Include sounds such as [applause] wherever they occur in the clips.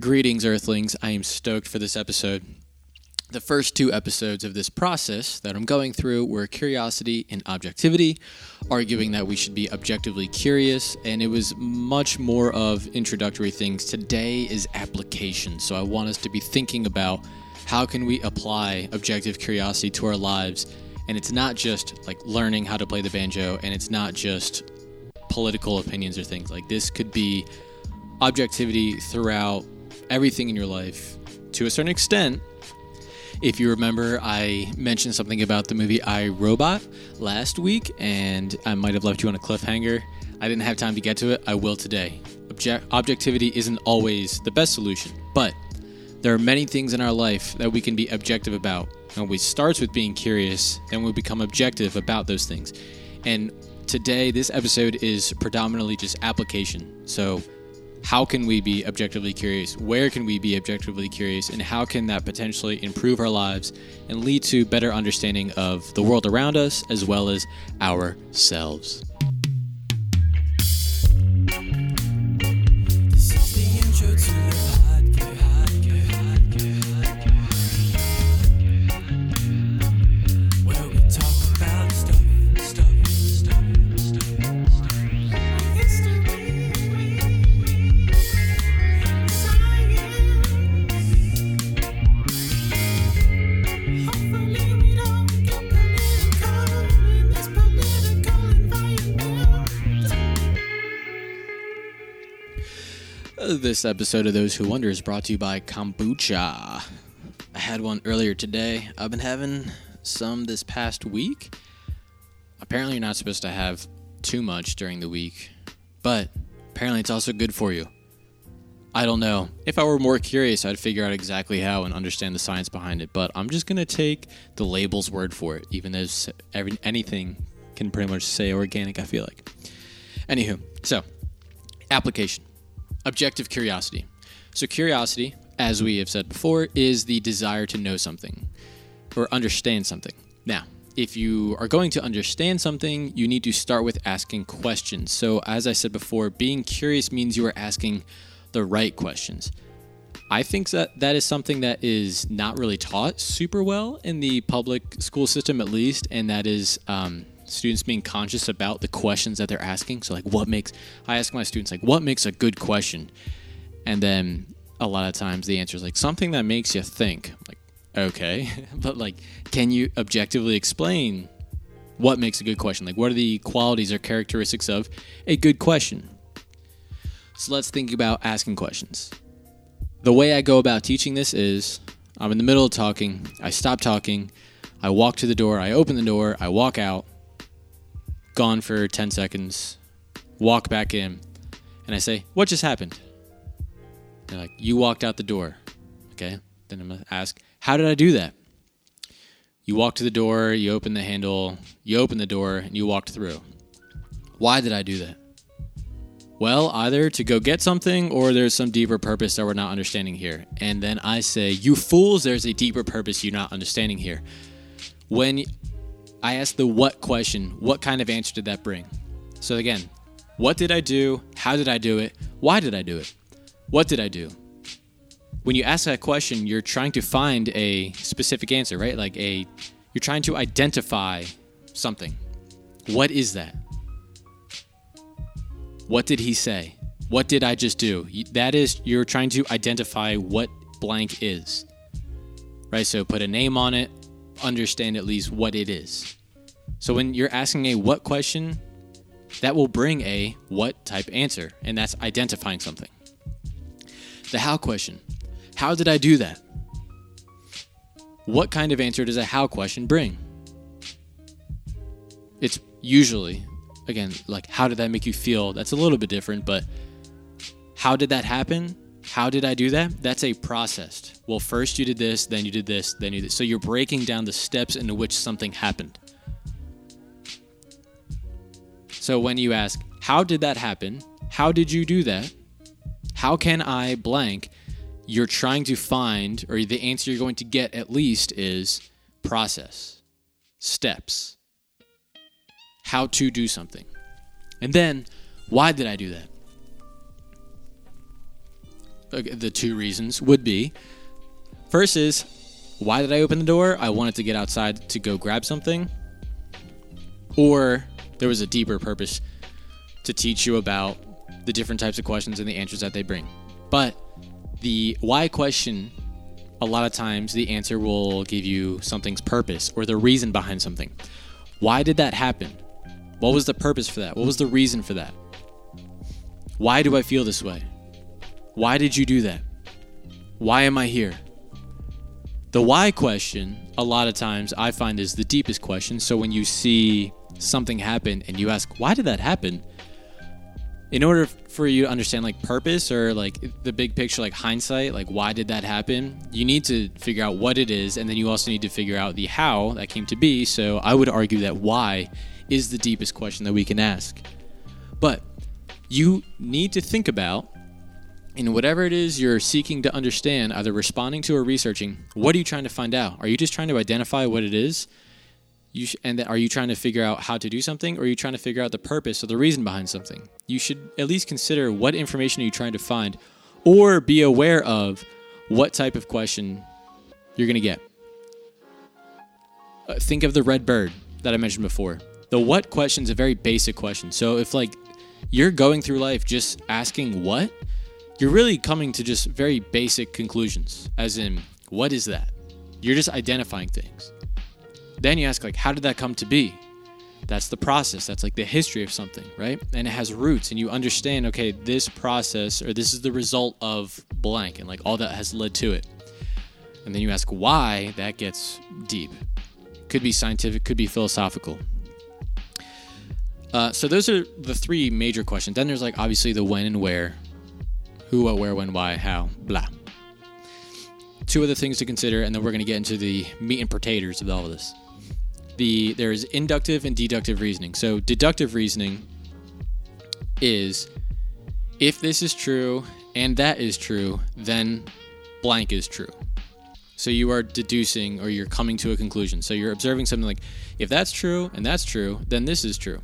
Greetings, Earthlings. I am stoked for this episode. The first two episodes of this process that I'm going through were curiosity and objectivity, arguing that we should be objectively curious, and it was much more of introductory things. Today is application, so I want us to be thinking about how can we apply objective curiosity to our lives, and it's not just like learning how to play the banjo, and it's not just political opinions or things like this could be objectivity throughout everything in your life to a certain extent. If you remember, I mentioned something about the movie I Robot last week, and I might have left you on a cliffhanger. I didn't have time to get to it. I will today. Object- objectivity isn't always the best solution, but there are many things in our life that we can be objective about. And we starts with being curious, then we become objective about those things. And today, this episode is predominantly just application. So how can we be objectively curious? Where can we be objectively curious? And how can that potentially improve our lives and lead to better understanding of the world around us as well as ourselves? This episode of Those Who Wonder is brought to you by Kombucha. I had one earlier today. I've been having some this past week. Apparently, you're not supposed to have too much during the week, but apparently, it's also good for you. I don't know. If I were more curious, I'd figure out exactly how and understand the science behind it, but I'm just going to take the label's word for it, even though every, anything can pretty much say organic, I feel like. Anywho, so application objective curiosity. So, curiosity, as we have said before, is the desire to know something or understand something. Now, if you are going to understand something, you need to start with asking questions. So, as I said before, being curious means you are asking the right questions. I think that that is something that is not really taught super well in the public school system, at least, and that is um, students being conscious about the questions that they're asking. So, like, what makes I ask my students like, what makes a good question, and then a lot of times the answer is like something that makes you think. I'm like, okay, [laughs] but like, can you objectively explain what makes a good question? Like, what are the qualities or characteristics of a good question? So let's think about asking questions the way I go about teaching this is I'm in the middle of talking, I stop talking, I walk to the door, I open the door, I walk out, gone for 10 seconds, walk back in, and I say, What just happened? They're like, You walked out the door. Okay. Then I'm going to ask, How did I do that? You walk to the door, you open the handle, you open the door, and you walked through. Why did I do that? Well, either to go get something or there's some deeper purpose that we're not understanding here. And then I say, You fools, there's a deeper purpose you're not understanding here. When I asked the what question, what kind of answer did that bring? So again, what did I do? How did I do it? Why did I do it? What did I do? When you ask that question, you're trying to find a specific answer, right? Like a, you're trying to identify something. What is that? What did he say? What did I just do? That is, you're trying to identify what blank is. Right? So put a name on it, understand at least what it is. So when you're asking a what question, that will bring a what type answer, and that's identifying something. The how question How did I do that? What kind of answer does a how question bring? It's usually, again, like, how did that make you feel? That's a little bit different, but how did that happen? How did I do that? That's a process. Well, first you did this, then you did this, then you did. So you're breaking down the steps into which something happened. So when you ask, how did that happen? How did you do that? How can I blank? You're trying to find, or the answer you're going to get at least is process, steps, how to do something. And then, why did I do that? The two reasons would be first is why did I open the door? I wanted to get outside to go grab something. Or there was a deeper purpose to teach you about the different types of questions and the answers that they bring. But the why question, a lot of times the answer will give you something's purpose or the reason behind something. Why did that happen? What was the purpose for that? What was the reason for that? Why do I feel this way? Why did you do that? Why am I here? The why question, a lot of times I find is the deepest question. So when you see something happen and you ask, why did that happen? In order for you to understand like purpose or like the big picture, like hindsight, like why did that happen, you need to figure out what it is. And then you also need to figure out the how that came to be. So I would argue that why is the deepest question that we can ask. But you need to think about in whatever it is you're seeking to understand, either responding to or researching, what are you trying to find out? Are you just trying to identify what it is? You sh- and are you trying to figure out how to do something, or are you trying to figure out the purpose or the reason behind something? You should at least consider what information are you trying to find, or be aware of what type of question you're going to get. Uh, think of the red bird that I mentioned before. The what question is a very basic question. So if like you're going through life just asking what, you're really coming to just very basic conclusions, as in, what is that? You're just identifying things. Then you ask, like, how did that come to be? That's the process. That's like the history of something, right? And it has roots, and you understand, okay, this process or this is the result of blank, and like all that has led to it. And then you ask why, that gets deep. Could be scientific, could be philosophical. Uh, so those are the three major questions. Then there's like obviously the when and where, who, what, where, when, why, how, blah. Two other things to consider, and then we're going to get into the meat and potatoes of all of this. The there's inductive and deductive reasoning. So deductive reasoning is if this is true and that is true, then blank is true. So you are deducing or you're coming to a conclusion. So you're observing something like if that's true and that's true, then this is true.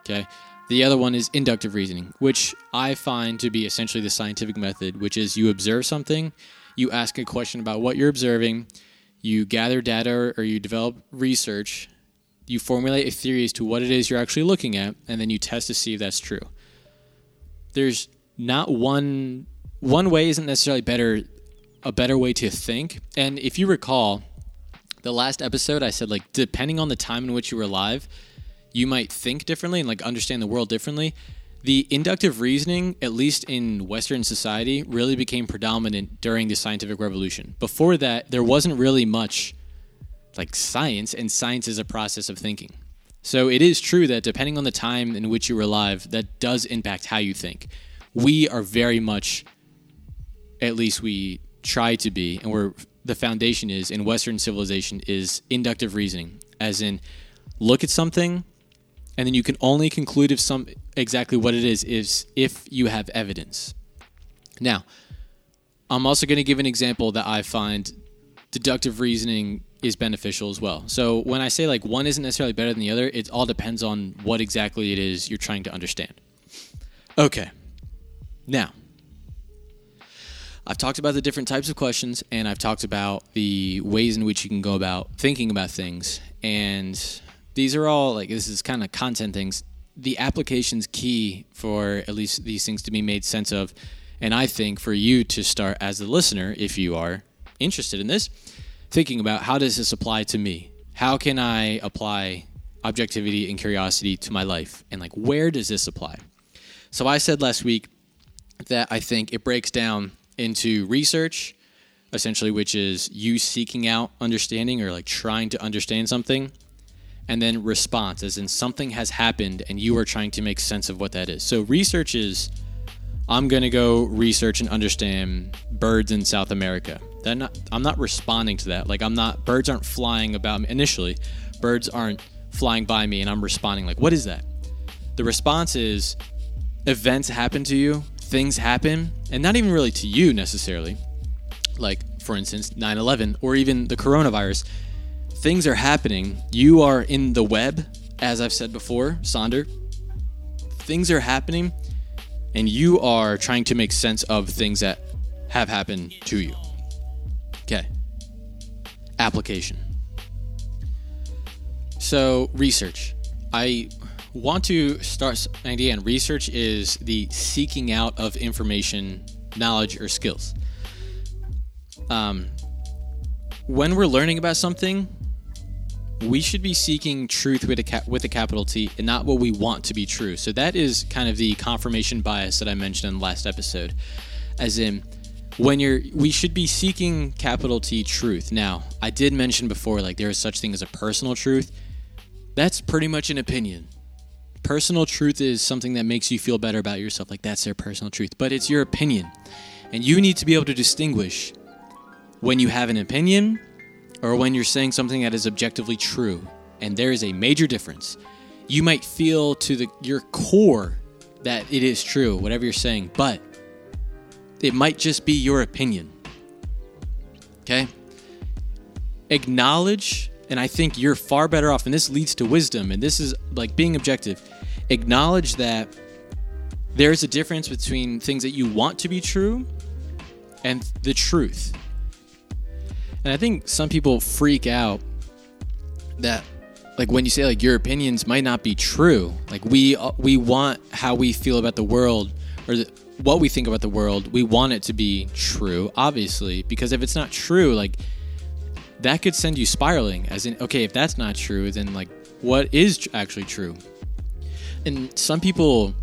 Okay. The other one is inductive reasoning, which I find to be essentially the scientific method, which is you observe something, you ask a question about what you're observing, you gather data or you develop research, you formulate a theory as to what it is you're actually looking at, and then you test to see if that's true. There's not one one way isn't necessarily better a better way to think. And if you recall, the last episode I said like depending on the time in which you were alive, you might think differently and like understand the world differently. The inductive reasoning, at least in Western society, really became predominant during the scientific revolution. Before that, there wasn't really much like science, and science is a process of thinking. So it is true that depending on the time in which you were alive, that does impact how you think. We are very much, at least we try to be, and we're the foundation is in Western civilization is inductive reasoning, as in look at something and then you can only conclude if some exactly what it is is if you have evidence. Now, I'm also going to give an example that I find deductive reasoning is beneficial as well. So when I say like one isn't necessarily better than the other, it all depends on what exactly it is you're trying to understand. Okay. Now, I've talked about the different types of questions and I've talked about the ways in which you can go about thinking about things and these are all like this is kind of content things. The application's key for at least these things to be made sense of, and I think for you to start as the listener, if you are interested in this, thinking about how does this apply to me? How can I apply objectivity and curiosity to my life? And like where does this apply? So I said last week that I think it breaks down into research, essentially, which is you seeking out understanding or like trying to understand something and then response, as in something has happened and you are trying to make sense of what that is. So research is I'm going to go research and understand birds in South America. Not, I'm not responding to that. Like I'm not birds aren't flying about me initially. Birds aren't flying by me and I'm responding like what is that? The response is events happen to you, things happen, and not even really to you necessarily. Like for instance 9/11 or even the coronavirus things are happening. You are in the web, as I've said before, Sonder. Things are happening. and you are trying to make sense of things that have happened to you. Okay. Application. So, research. I want to start an idea, and research is the seeking out of information, knowledge, or skills. Um, when we're learning about something, we should be seeking truth with a cap- with a capital T and not what we want to be true. So that is kind of the confirmation bias that I mentioned in the last episode. As in when you're we should be seeking capital T truth. Now, I did mention before like there is such thing as a personal truth. That's pretty much an opinion. Personal truth is something that makes you feel better about yourself like that's their personal truth, but it's your opinion. And you need to be able to distinguish when you have an opinion or when you're saying something that is objectively true. And there is a major difference. You might feel to the your core that it is true, whatever you're saying, but it might just be your opinion. Okay? Acknowledge, and I think you're far better off, and this leads to wisdom, and this is like being objective. Acknowledge that there's a difference between things that you want to be true and the truth. And I think some people freak out that like when you say like your opinions might not be true. Like we we want how we feel about the world or the, what we think about the world, we want it to be true, obviously, because if it's not true, like that could send you spiraling as in okay, if that's not true, then like what is actually true? And some people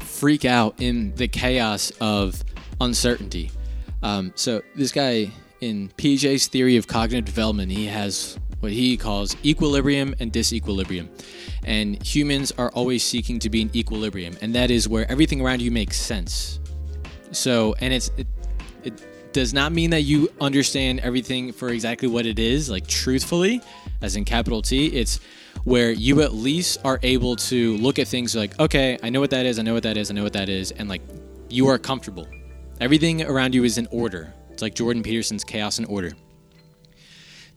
freak out in the chaos of uncertainty. Um, so this guy in Piaget's theory of cognitive development, he has what he calls equilibrium and disequilibrium. And humans are always seeking to be in equilibrium, and that is where everything around you makes sense. So, and it's it, it does not mean that you understand everything for exactly what it is, like truthfully, as in capital T. It's where you at least are able to look at things like, okay, I know what that is, I know what that is, I know what that is, and like you are comfortable. Everything around you is in order. It's like Jordan Peterson's chaos and order.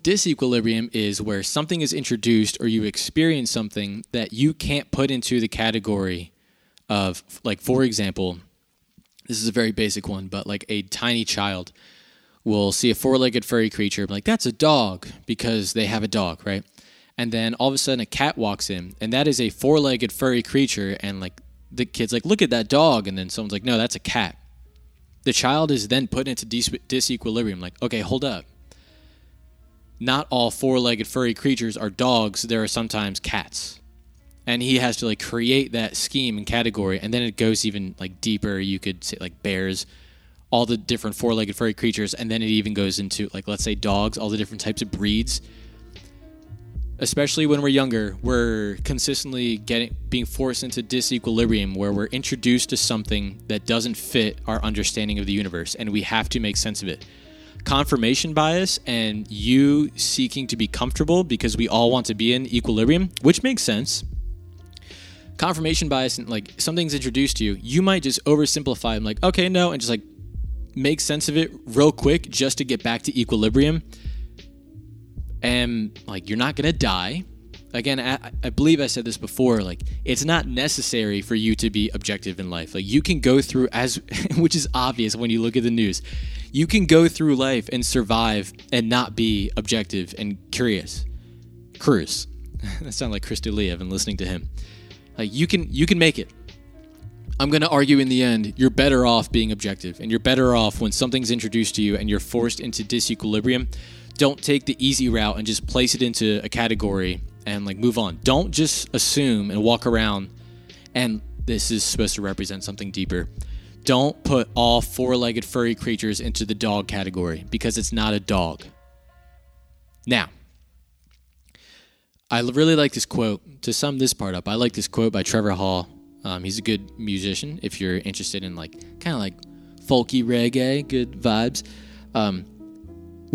Disequilibrium is where something is introduced or you experience something that you can't put into the category of, like, for example, this is a very basic one, but like a tiny child will see a four legged furry creature, like, that's a dog because they have a dog, right? And then all of a sudden a cat walks in, and that is a four legged furry creature, and like the kid's like, look at that dog, and then someone's like, no, that's a cat. The child is then put into dis- disequilibrium, like, okay, hold up. Not all four legged furry creatures are dogs, there are sometimes cats. And he has to like create that scheme and category and then it goes even like deeper. You could say like bears all the different four-legged furry creatures and then it even goes into like let's say dogs all the different types of breeds especially when we're younger we're consistently getting being forced into disequilibrium where we're introduced to something that doesn't fit our understanding of the universe and we have to make sense of it confirmation bias and you seeking to be comfortable because we all want to be in equilibrium which makes sense confirmation bias and like something's introduced to you, you might just oversimplify. I'm like, okay, no, and just like make sense of it real quick just to get back to equilibrium. And like, you're not gonna die. Again, I, I believe I said this before. Like, it's not necessary for you to be objective in life. Like, you can go through as, [laughs] which is obvious when you look at the news. You can go through life and survive and not be objective and curious. Curious. [laughs] that sounds like Chris D'Elia. I've been listening to him. Like you can you can make it. I'm going to argue in the end, you're better off being objective and you're better off when something's introduced to you and you're forced into disequilibrium. Don't take the easy route and just place it into a category and like move on. Don't just assume and walk around and this is supposed to represent something deeper. Don't put all four-legged furry creatures into the dog category because it's not a dog. Now, I really like this quote. To sum this part up, I like this quote by Trevor Hall. Um, he's a good musician. If you're interested in like kind of like folky reggae, good vibes, um,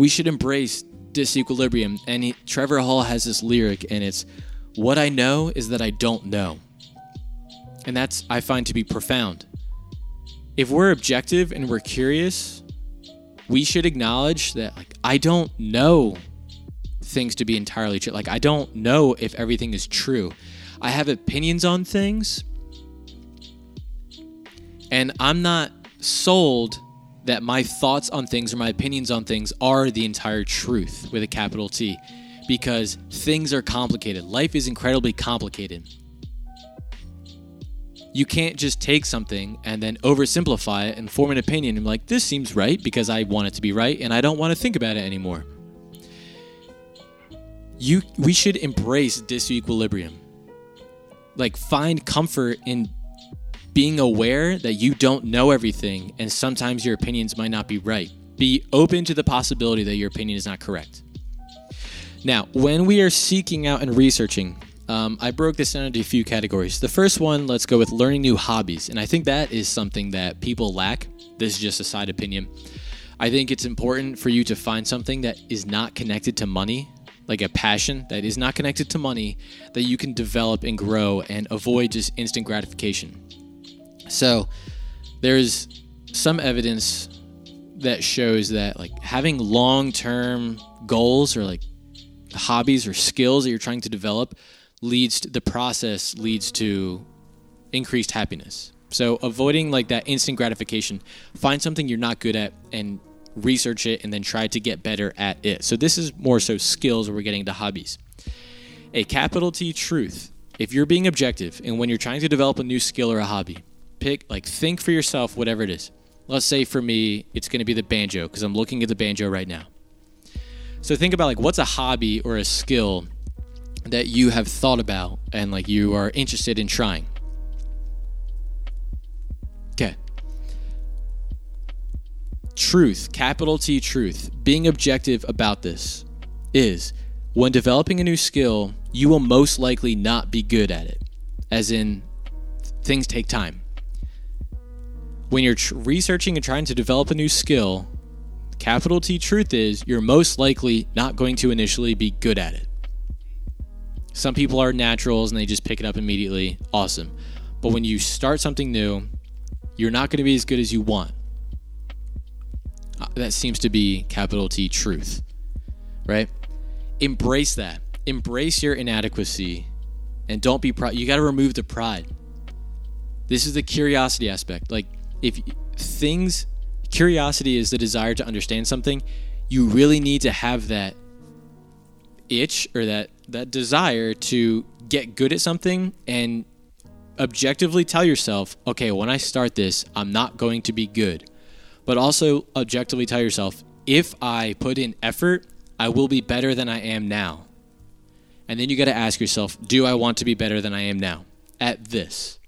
we should embrace disequilibrium. And he, Trevor Hall has this lyric, and it's, "What I know is that I don't know," and that's I find to be profound. If we're objective and we're curious, we should acknowledge that like I don't know things to be entirely true. Like I don't know if everything is true. I have opinions on things. And I'm not sold that my thoughts on things or my opinions on things are the entire truth with a capital T because things are complicated. Life is incredibly complicated. You can't just take something and then oversimplify it and form an opinion and like, this seems right because I want it to be right and I don't want to think about it anymore. You we should embrace disequilibrium. Like find comfort in being aware that you don't know everything and sometimes your opinions might not be right. Be open to the possibility that your opinion is not correct. Now, when we are seeking out and researching, um, I broke this down into a few categories. The first one, let's go with learning new hobbies. And I think that is something that people lack. This is just a side opinion. I think it's important for you to find something that is not connected to money, like a passion that is not connected to money, that you can develop and grow and avoid just instant gratification. So, there's some evidence that shows that like having long-term goals or like hobbies or skills that you're trying to develop leads to the process leads to increased happiness. So avoiding like that instant gratification, find something you're not good at and research it and then try to get better at it. So this is more so skills where we're getting to hobbies. A capital T truth. If you're being objective and when you're trying to develop a new skill or a hobby, pick like think for yourself whatever it is. Let's say for me it's going to be the banjo because I'm looking at the banjo right now. So think about like what's a hobby or a skill that you have thought about and like you are interested in trying. Okay. Truth, capital T truth, being objective about this is when developing a new skill, you will most likely not be good at it. As in, things take time. When you're tr- researching and trying to develop a new skill, capital T truth is you're most likely not going to initially be good at it. Some people are naturals and they just pick it up immediately. Awesome. But when you start something new, you're not going to be as good as you want. Uh, That seems to be capital T truth, right? Embrace that. Embrace your inadequacy and don't be proud. You got to remove the pride. This is the curiosity aspect. Like, if things, curiosity is the desire to understand something, you really need to have that itch or that that desire to get good at something and objectively tell yourself, okay, when I start this, I'm not going to be good. But also objectively tell yourself, if I put in effort, I will be better than I am now. And then you got to ask yourself, do I want to be better than I am now at this?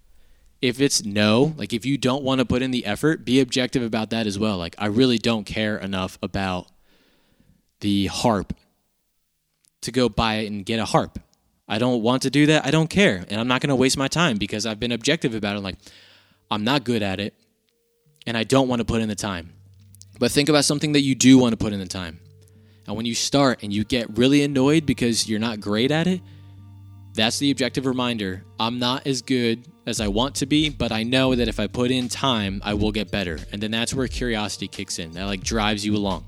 If it's no, like if you don't want to put in the effort, be objective about that as well. Like I really don't care enough about the harp to go buy it and get a harp. I don't want to do that. I don't care. And I'm not going to waste my time because I've been objective about it. Like, I'm not good at it and I don't want to put in the time. But think about something that you do want to put in the time. And when you start and you get really annoyed because you're not great at it, that's the objective reminder. I'm not as good as I want to be, but I know that if I put in time, I will get better. And then that's where curiosity kicks in. That like drives you along.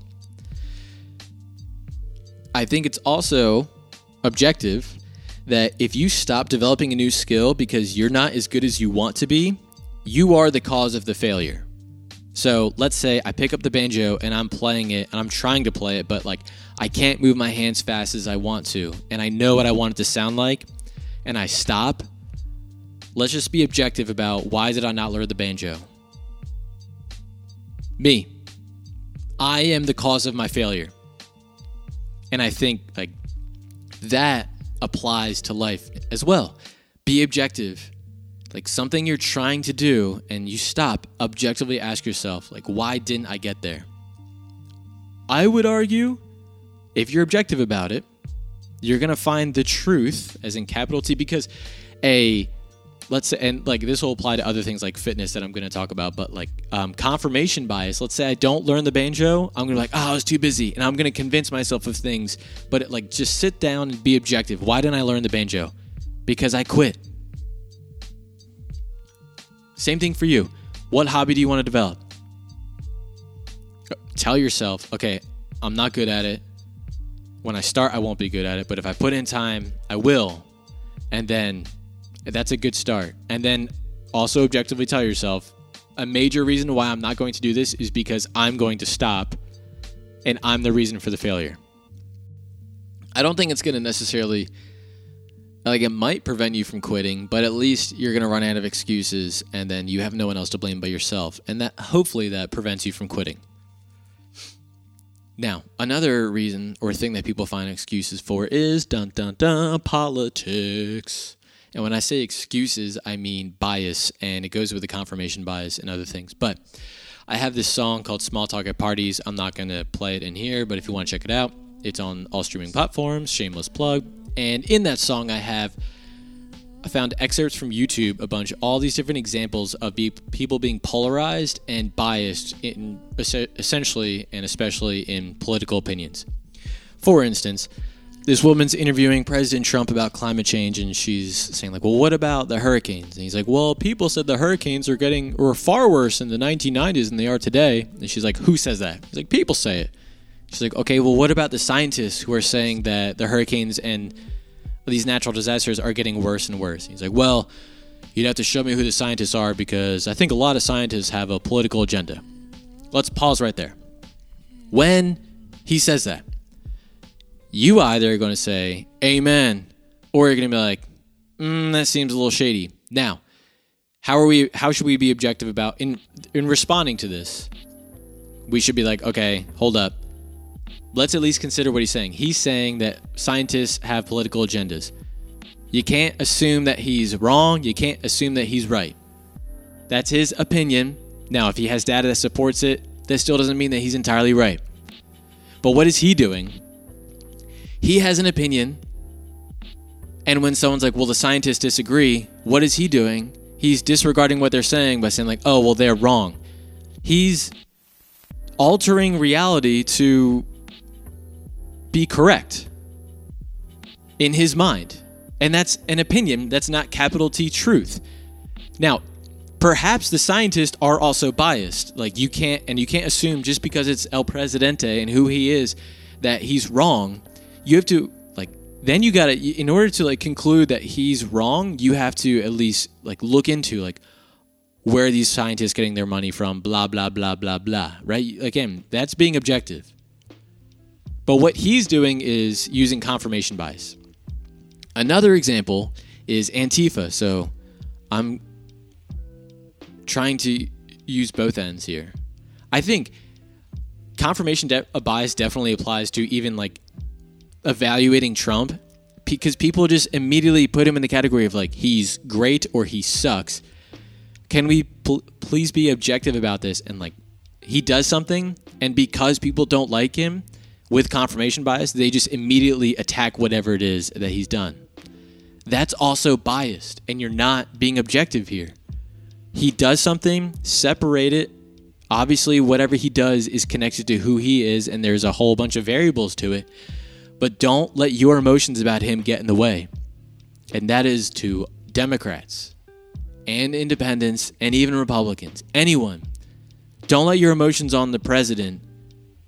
I think it's also objective that if you stop developing a new skill because you're not as good as you want to be, you are the cause of the failure. So let's say I pick up the banjo and I'm playing it and I'm trying to play it, but like I can't move my hands fast as I want to, and I know what I want it to sound like, and I stop. Let's just be objective about why did I not learn the banjo? Me. I am the cause of my failure. And I think like that applies to life as well. Be objective. Like something you're trying to do and you stop, objectively ask yourself like why didn't I get there? I would argue if you're objective about it, you're going to find the truth as in capital T because a let's say and like this will apply to other things like fitness that i'm going to talk about but like um, confirmation bias. Let's say i don't learn the banjo i'm going to be like oh i was too busy and i'm going to convince myself of things but it, like just sit down and be objective. Why didn't i learn the banjo? Because i quit. Same thing for you. What hobby do you want to develop? Tell yourself okay i'm not good at it. When i start i won't be good at it but if i put in time i will. And then that's a good start. And then also objectively tell yourself, a major reason why I'm not going to do this is because I'm going to stop and I'm the reason for the failure. I don't think it's going to necessarily like it might prevent you from quitting, but at least you're going to run out of excuses and then you have no one else to blame but yourself. And that hopefully that prevents you from quitting. Now, another reason or thing that people find excuses for is dun dun dun politics. And when I say excuses, I mean bias, and it goes with the confirmation bias and other things. But I have this song called Small Talk at Parties. I'm not going to play it in here, but if you want to check it out, it's on all streaming platforms, shameless plug. And in that song, I have I found excerpts from YouTube, a bunch, all these different examples of be, people being polarized and biased in es- essentially and especially in political opinions. For instance, this woman's interviewing President Trump about climate change, and she's saying like, "Well, what about the hurricanes?" And he's like, "Well, people said the hurricanes are getting were far worse in the 1990s than they are today." And she's like, "Who says that?" He's like, "People say it." She's like, "Okay, well, what about the scientists who are saying that the hurricanes and these natural disasters are getting worse and worse?" He's like, "Well, you'd have to show me who the scientists are because I think a lot of scientists have a political agenda." Let's pause right there. When he says that, you either are going to say amen or you're going to be like mm, that seems a little shady. Now how are we how should we be objective about in in responding to this? We should be like okay hold up. Let's at least consider what he's saying. He's saying that scientists have political agendas. You can't assume that he's wrong. You can't assume that he's right. That's his opinion. Now if he has data that supports it that still doesn't mean that he's entirely right. But what is he doing he has an opinion. And when someone's like, well, the scientists disagree, what is he doing? He's disregarding what they're saying by saying, like, oh, well, they're wrong. He's altering reality to be correct in his mind. And that's an opinion, that's not capital T truth. Now, perhaps the scientists are also biased. Like you can't and you can't assume just because it's El Presidente and who he is that he's wrong you have to like then you got to in order to like conclude that he's wrong you have to at least like look into like where these scientists getting their money from blah blah blah blah blah right? Again that's being objective. But what he's doing is using confirmation bias. Another example is antifa. So i'm trying to use both ends here. I think confirmation de- bias definitely applies to even like evaluating Trump because people just immediately put him in the category of like he's great or he sucks. Can we pl- please be objective about this and like he does something and because people don't like him with confirmation bias, they just immediately attack whatever it is that he's done. That's also biased and you're not being objective here. He does something, separate it. Obviously, whatever he does is connected to who he is, and there's a whole bunch of variables to it but don't let your emotions about him get in the way. And that is to Democrats and independents and even Republicans, anyone. Don't let your emotions on the president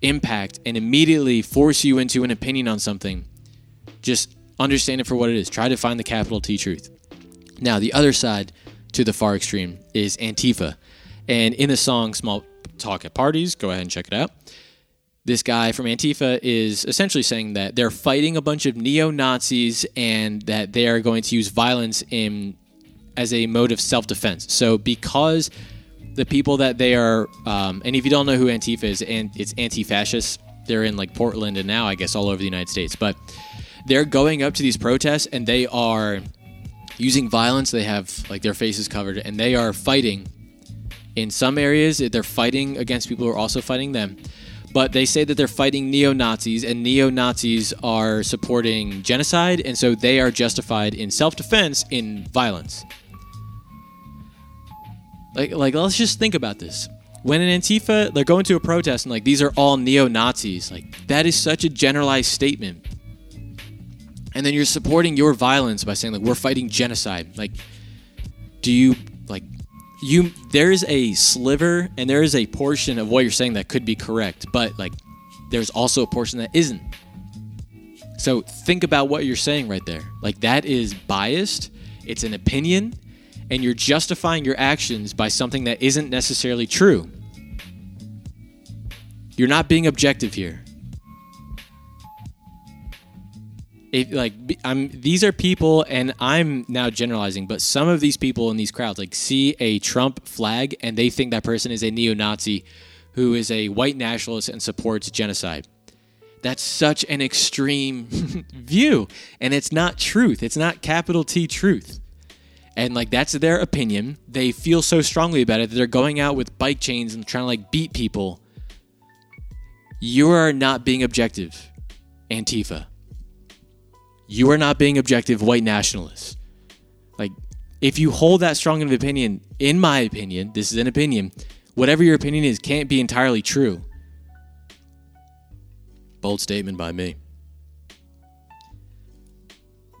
impact and immediately force you into an opinion on something. Just understand it for what it is. Try to find the capital T truth. Now, the other side to the far extreme is Antifa. And in the song Small Talk at Parties, go ahead and check it out this guy from Antifa is essentially saying that they're fighting a bunch of neo Nazis and that they are going to use violence in as a mode of self defense. So because the people that they are, um, and if you don't know who Antifa is, and it's anti-fascist. They're in like Portland and now I guess all over the United States, but they're going up to these protests and they are using violence. They have like their faces covered and they are fighting. In some areas, they're fighting against people who are also fighting them but they say that they're fighting neo Nazis, and neo Nazis are supporting genocide, and so they are justified in self defense in violence. Like, like, let's just think about this. When an Antifa, they're going to a protest and like these are all neo Nazis. Like that is such a generalized statement. And then you're supporting your violence by saying like we're fighting genocide. Like, do you like you there's a sliver and there is a portion of what you're saying that could be correct, but like there's also a portion that isn't. So think about what you're saying right there. Like that is biased, it's an opinion, and you're justifying your actions by something that isn't necessarily true. You're not being objective here. If, like I'm these are people and I'm now generalizing, but some of these people in these crowds like see a Trump flag and they think that person is a neo-Nazi who is a white nationalist and supports genocide. That's such an extreme [laughs] view and it's not truth. It's not capital T truth. And like that's their opinion. They feel so strongly about it that they're going out with bike chains and trying to like beat people. You are not being objective, Antifa you are not being objective white nationalists. Like, if you hold that strong of an opinion, in my opinion, this is an opinion, whatever your opinion is can't be entirely true. Bold statement by me.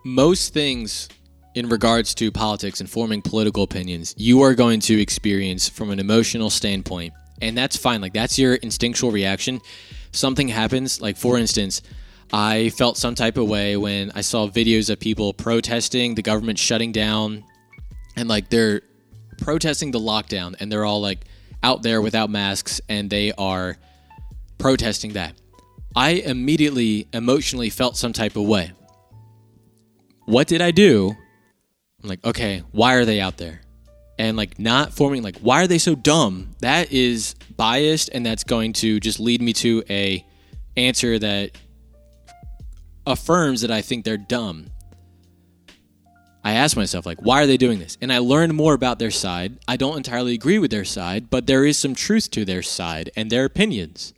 Most things in regards to politics and forming political opinions, you are going to experience from an emotional standpoint. And that's fine. Like, that's your instinctual reaction. Something happens, like, for instance, I felt some type of way when I saw videos of people protesting the government shutting down and like they're protesting the lockdown and they're all like out there without masks and they are protesting that. I immediately emotionally felt some type of way. What did I do? I'm like, okay, why are they out there? And like not forming like why are they so dumb? That is biased and that's going to just lead me to a answer that affirms that I think they're dumb. I ask myself, like, why are they doing this? And I learn more about their side. I don't entirely agree with their side, but there is some truth to their side and their opinions.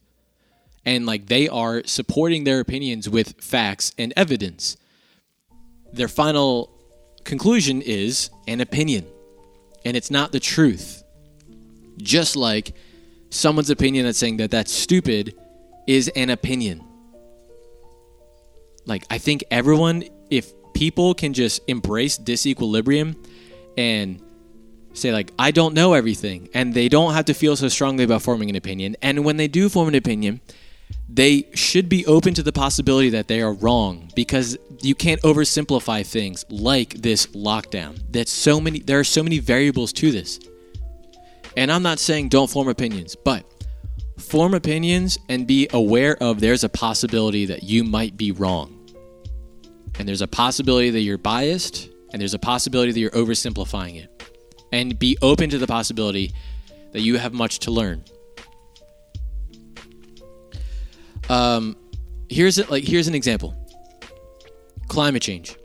And like, they are supporting their opinions with facts and evidence. Their final conclusion is an opinion, and it's not the truth. Just like someone's opinion that's saying that that's stupid is an opinion. Like, I think everyone, if people can just embrace disequilibrium and say, like, I don't know everything, and they don't have to feel so strongly about forming an opinion. And when they do form an opinion, they should be open to the possibility that they are wrong because you can't oversimplify things like this lockdown. That's so many there are so many variables to this. And I'm not saying don't form opinions, but form opinions and be aware of there's a possibility that you might be wrong. And there's a possibility that you're biased, and there's a possibility that you're oversimplifying it. And be open to the possibility that you have much to learn. Um, here's a, like here's an example. Climate change.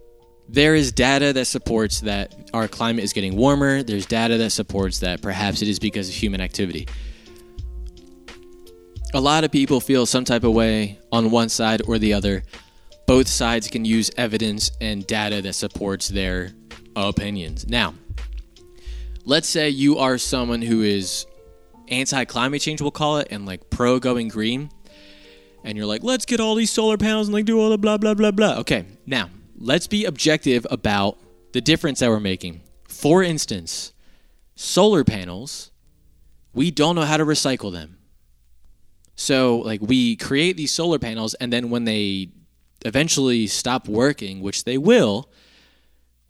There is data that supports that our climate is getting warmer. There's data that supports that perhaps it is because of human activity. A lot of people feel some type of way on one side or the other. Both sides can use evidence and data that supports their opinions. Now, let's say you are someone who is anti climate change, we'll call it, and like pro going green and you're like, let's get all these solar panels and like do all the blah blah blah blah. Okay, now let's be objective about the difference that we're making. For instance, solar panels, we don't know how to recycle them. So like we create these solar panels and then when they eventually stop working, which they will,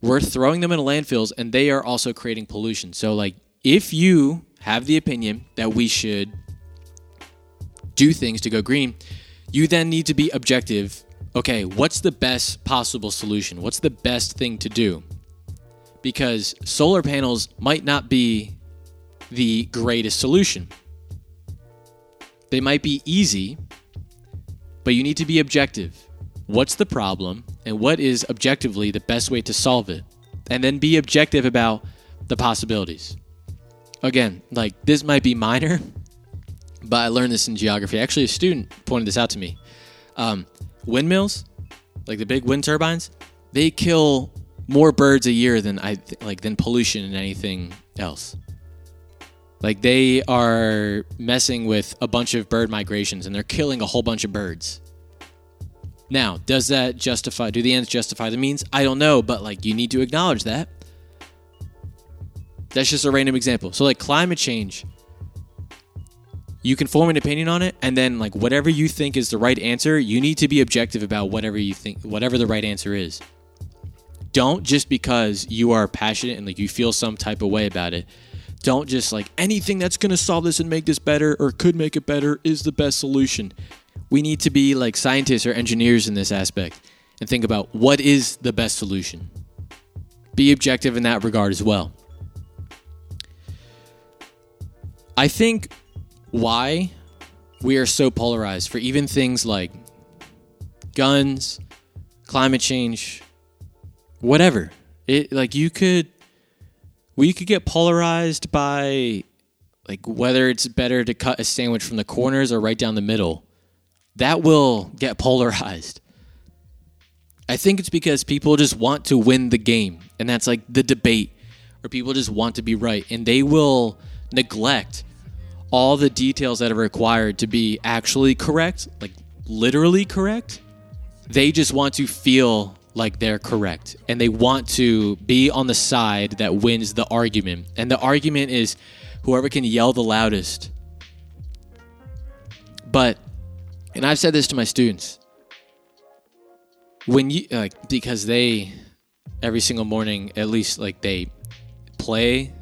we're throwing them in landfills and they are also creating pollution. So like if you have the opinion that we should do things to go green, you then need to be objective. Okay, what's the best possible solution? What's the best thing to do? Because solar panels might not be the greatest solution. They might be easy, but you need to be objective. What's the problem, and what is objectively the best way to solve it? And then be objective about the possibilities. Again, like this might be minor, [laughs] but I learned this in geography. Actually, a student pointed this out to me. Um, windmills, like the big wind turbines, they kill more birds a year than I th- like than pollution and anything else. Like they are messing with a bunch of bird migrations and they're killing a whole bunch of birds. Now, does that justify? Do the ends justify the means? I don't know, but like you need to acknowledge that. That's just a random example. So like climate change you can form an opinion on it and then like whatever you think is the right answer you need to be objective about whatever you think whatever the right answer is don't just because you are passionate and like you feel some type of way about it. Don't just like anything that's going to solve this and make this better or could make it better is the best solution. We need to be like scientists or engineers in this aspect and think about what is the best solution. Be objective in that regard as well. I think why we are so polarized for even things like guns, climate change, whatever. It like you could we could get polarized by like whether it's better to cut a sandwich from the corners or right down the middle. That will get polarized. I think it's because people just want to win the game, and that's like the debate, or people just want to be right, and they will neglect all the details that are required to be actually correct, like literally correct. They just want to feel like they're correct, and they want to be on the side that wins the argument. And the argument is whoever can yell the loudest. But, and I've said this to my students. When you like because they every single morning at least like they play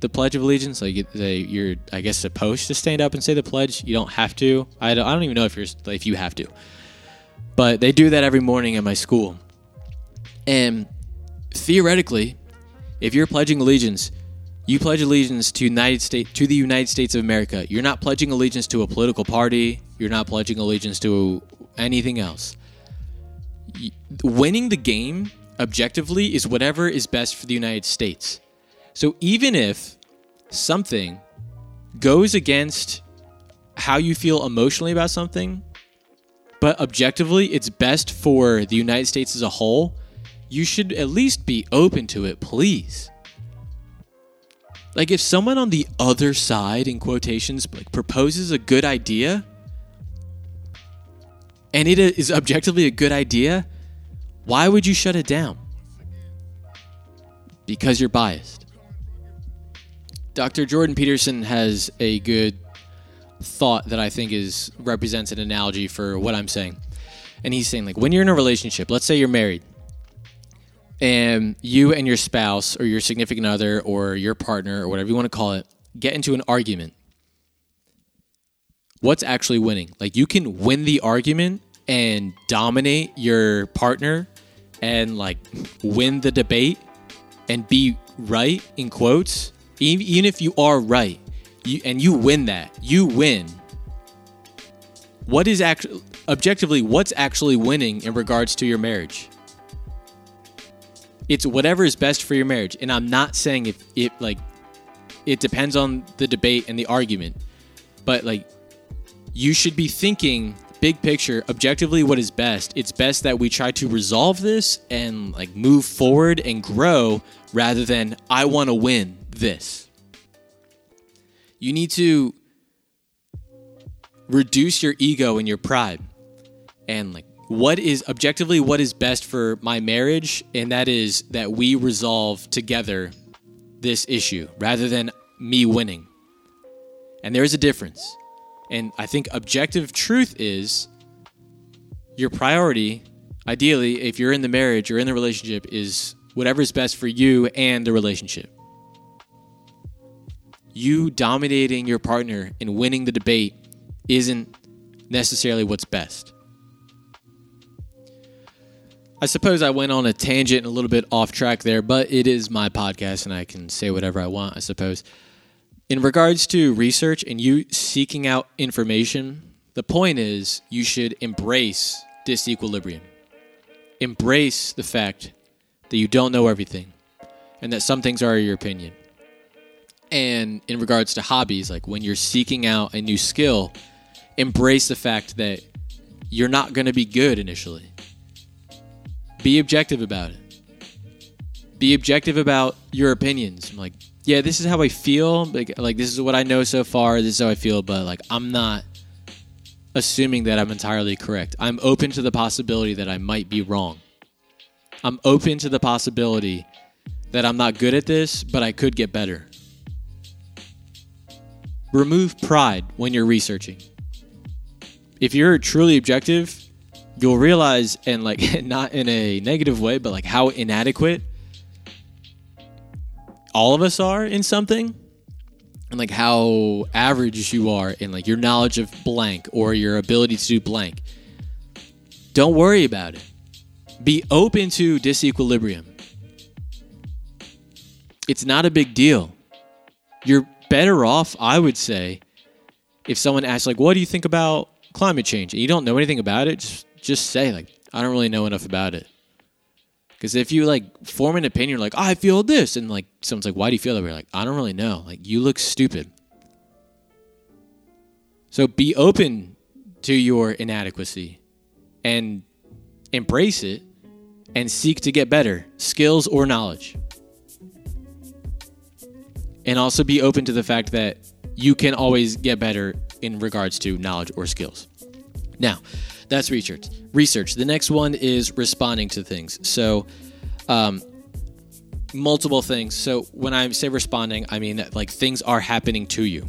the pledge of allegiance like they you're i guess supposed to stand up and say the pledge. You don't have to. I don't, I don't even know if you're if you have to. But they do that every morning at my school. And theoretically if you're pledging allegiance you pledge allegiance to united states to the united states of america. You're not pledging allegiance to a political party you're not pledging allegiance to anything else winning the game objectively is whatever is best for the United States. So even if something goes against how you feel emotionally about something, but objectively it's best for the United States as a whole, you should at least be open to it, please. Like if someone on the other side in quotations like proposes a good idea, and it is objectively a good idea, why would you shut it down? Because you're biased. Dr. Jordan Peterson has a good thought that I think is represents an analogy for what I'm saying. And he's saying like when you're in a relationship, let's say you're married and you and your spouse or your significant other or your partner or whatever you want to call it get into an argument what's actually winning. Like you can win the argument and dominate your partner and like win the debate and be right in quotes. Even, if you are right, you and you win that, you win. What is actually objectively what's actually winning in regards to your marriage? It's whatever is best for your marriage. And I'm not saying if it like it depends on the debate and the argument. But like you should be thinking big picture objectively what is best. It's best that we try to resolve this and like move forward and grow rather than i want to win this. You need to reduce your ego and your pride. And like what is objectively what is best for my marriage? And that is that we resolve together this issue rather than me winning. And there is a difference and I think objective truth is your priority, ideally, if you're in the marriage or in the relationship, is whatever is best for you and the relationship. You dominating your partner and winning the debate isn't necessarily what's best. I suppose I went on a tangent and a little bit off track there, but it is my podcast and I can say whatever I want, I suppose in regards to research and you seeking out information, the point is you should embrace disequilibrium. Embrace the fact that you don't know everything and that some things are your opinion. And in regards to hobbies, like when you're seeking out a new skill, embrace the fact that you're not going to be good initially. Be objective about it. Be objective about your opinions. I'm Like, yeah, this is how I feel. Like, like this is what I know so far. This is how I feel, but like I'm not assuming that I'm entirely correct. I'm open to the possibility that I might be wrong. I'm open to the possibility that I'm not good at this, but I could get better. Remove pride when you're researching. If you're truly objective, you'll realize, and like [laughs] not in a negative way, but like how inadequate all of us are in something and like how average you are in like your knowledge of blank or your ability to do blank. Don't worry about it. Be open to disequilibrium. It's not a big deal. You're better off, I would say, if someone asks like, "What do you think about climate change?" and you don't know anything about it, just just say like, "I don't really know enough about it." Because if you like form an opinion, like I feel this, and like someone's like, "Why do you feel that way?" You're like, I don't really know. Like you look stupid. So be open to your inadequacy, and embrace it, and seek to get better, skills or knowledge. And also be open to the fact that you can always get better in regards to knowledge or skills. Now, that's research. Research. The next one is responding to things. So, um, multiple things. So, when I say responding, I mean that like things are happening to you.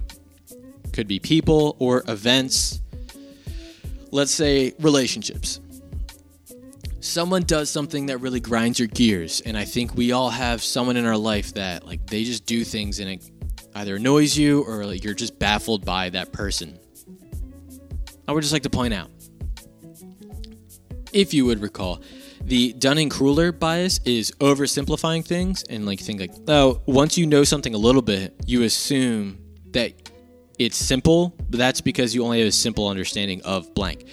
Could be people or events. Let's say relationships. Someone does something that really grinds your gears, and I think we all have someone in our life that like they just do things and it either annoys you or like, you're just baffled by that person. I would just like to point out if you would recall, the Dunning Kruger bias is oversimplifying things and like think like, oh, once you know something a little bit, you assume that it's simple, but that's because you only have a simple understanding of blank.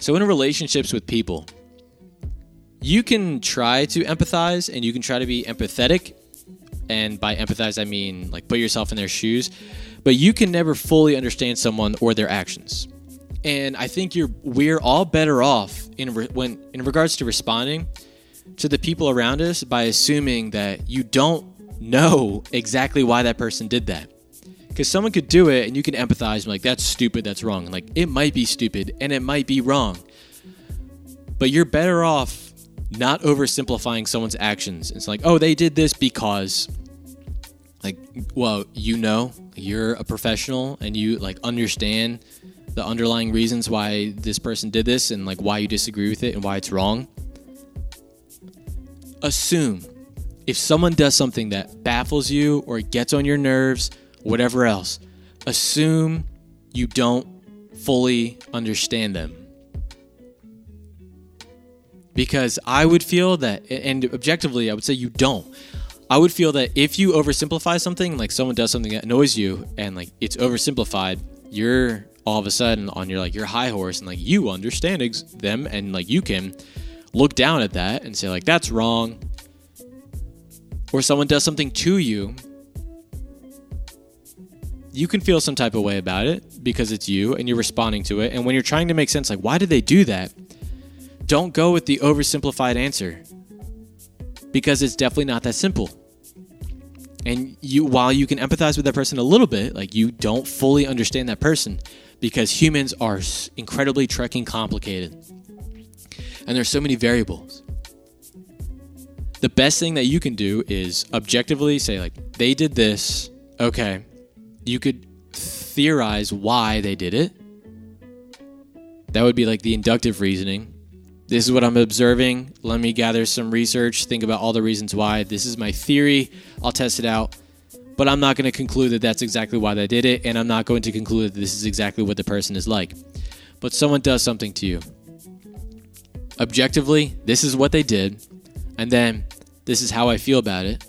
So in relationships with people, you can try to empathize and you can try to be empathetic. And by empathize, I mean like put yourself in their shoes, but you can never fully understand someone or their actions and I think you're we're all better off in re, when in regards to responding to the people around us by assuming that you don't know exactly why that person did that. Because someone could do it and you can empathize and like, that's stupid, that's wrong. Like, it might be stupid and it might be wrong. But you're better off not oversimplifying someone's actions. It's like, oh, they did this because, like, well, you know, you're a professional and you like understand the underlying reasons why this person did this and like why you disagree with it and why it's wrong. Assume if someone does something that baffles you or gets on your nerves, whatever else, assume you don't fully understand them. Because I would feel that, and objectively, I would say you don't. I would feel that if you oversimplify something, like someone does something that annoys you and like it's oversimplified, you're all of a sudden on your like your high horse and like you understand ex- them and like you can look down at that and say like that's wrong. Or someone does something to you you can feel some type of way about it because it's you and you're responding to it. And when you're trying to make sense like why did they do that? Don't go with the oversimplified answer because it's definitely not that simple. And you while you can empathize with that person a little bit like you don't fully understand that person because humans are incredibly trekking complicated. And there's so many variables. The best thing that you can do is objectively say like they did this. Okay. You could theorize why they did it. That would be like the inductive reasoning. This is what i'm observing. Let me gather some research. Think about all the reasons why. This is my theory. I'll test it out but I'm not going to conclude that that's exactly why they did it, and I'm not going to conclude that this is exactly what the person is like. But someone does something to you. Objectively, this is what they did, and then this is how I feel about it,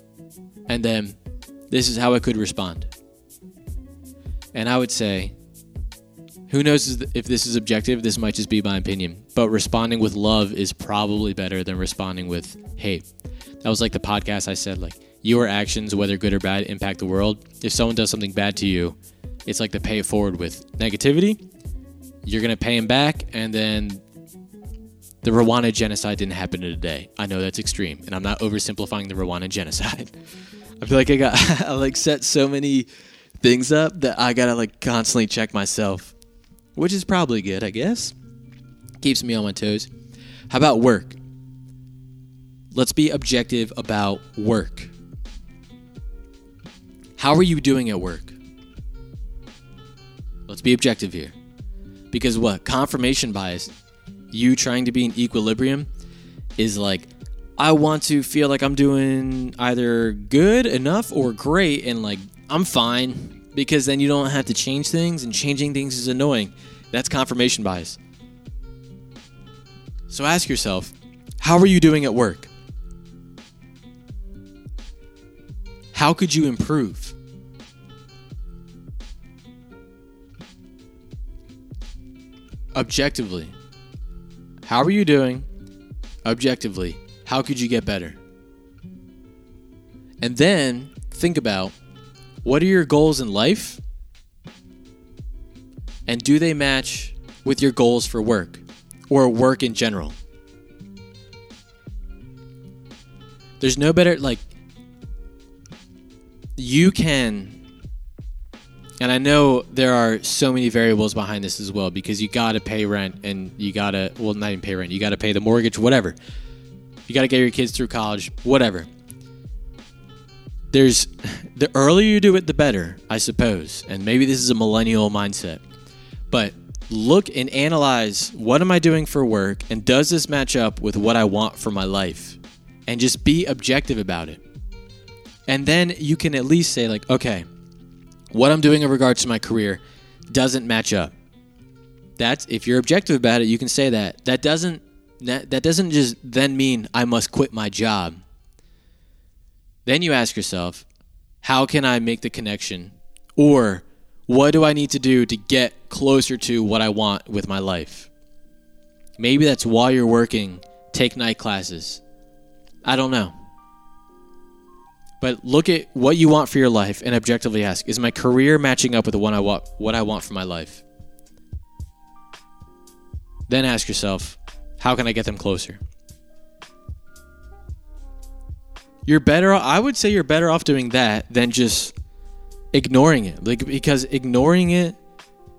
and then this is how I could respond. And I would say, who knows if this is objective? This might just be my opinion. But responding with love is probably better than responding with hate. That was like the podcast I said, like, your actions, whether good or bad, impact the world. If someone does something bad to you, it's like to pay it forward with negativity. You're going to pay him back, and then the Rwanda genocide didn't happen in a day. I know that's extreme, and I'm not oversimplifying the Rwanda genocide. [laughs] I feel like I got [laughs] I like set so many things up that I gotta like constantly check myself, which is probably good, I guess. Keeps me on my toes. How about work? Let's be objective about work. How are you doing at work? Let's be objective here. Because what? Confirmation bias you trying to be in equilibrium is like I want to feel like I'm doing either good enough or great and like I'm fine because then you don't have to change things and changing things is annoying. That's confirmation bias. So ask yourself, how are you doing at work? How could you improve? Objectively, how are you doing? Objectively, how could you get better? And then think about what are your goals in life? And do they match with your goals for work or work in general? There's no better, like, you can, and I know there are so many variables behind this as well because you gotta pay rent and you gotta, well, not even pay rent, you gotta pay the mortgage, whatever. You gotta get your kids through college, whatever. There's [laughs] the earlier you do it the better i suppose and maybe this is a millennial mindset. But look and analyze what am i doing for work and does this match up with what i want for my life? And just be objective about it and then you can at least say like okay what i'm doing in regards to my career doesn't match up that's if you're objective about it you can say that that doesn't that, that doesn't just then mean i must quit my job then you ask yourself, how can I make the connection? Or what do I need to do to get closer to what I want with my life? Maybe that's while you're working, take night classes. I don't know. But look at what you want for your life and objectively ask, is my career matching up with what I want what I want for my life? Then ask yourself, how can I get them closer? you're better i would say you're better off doing that than just ignoring it like because ignoring it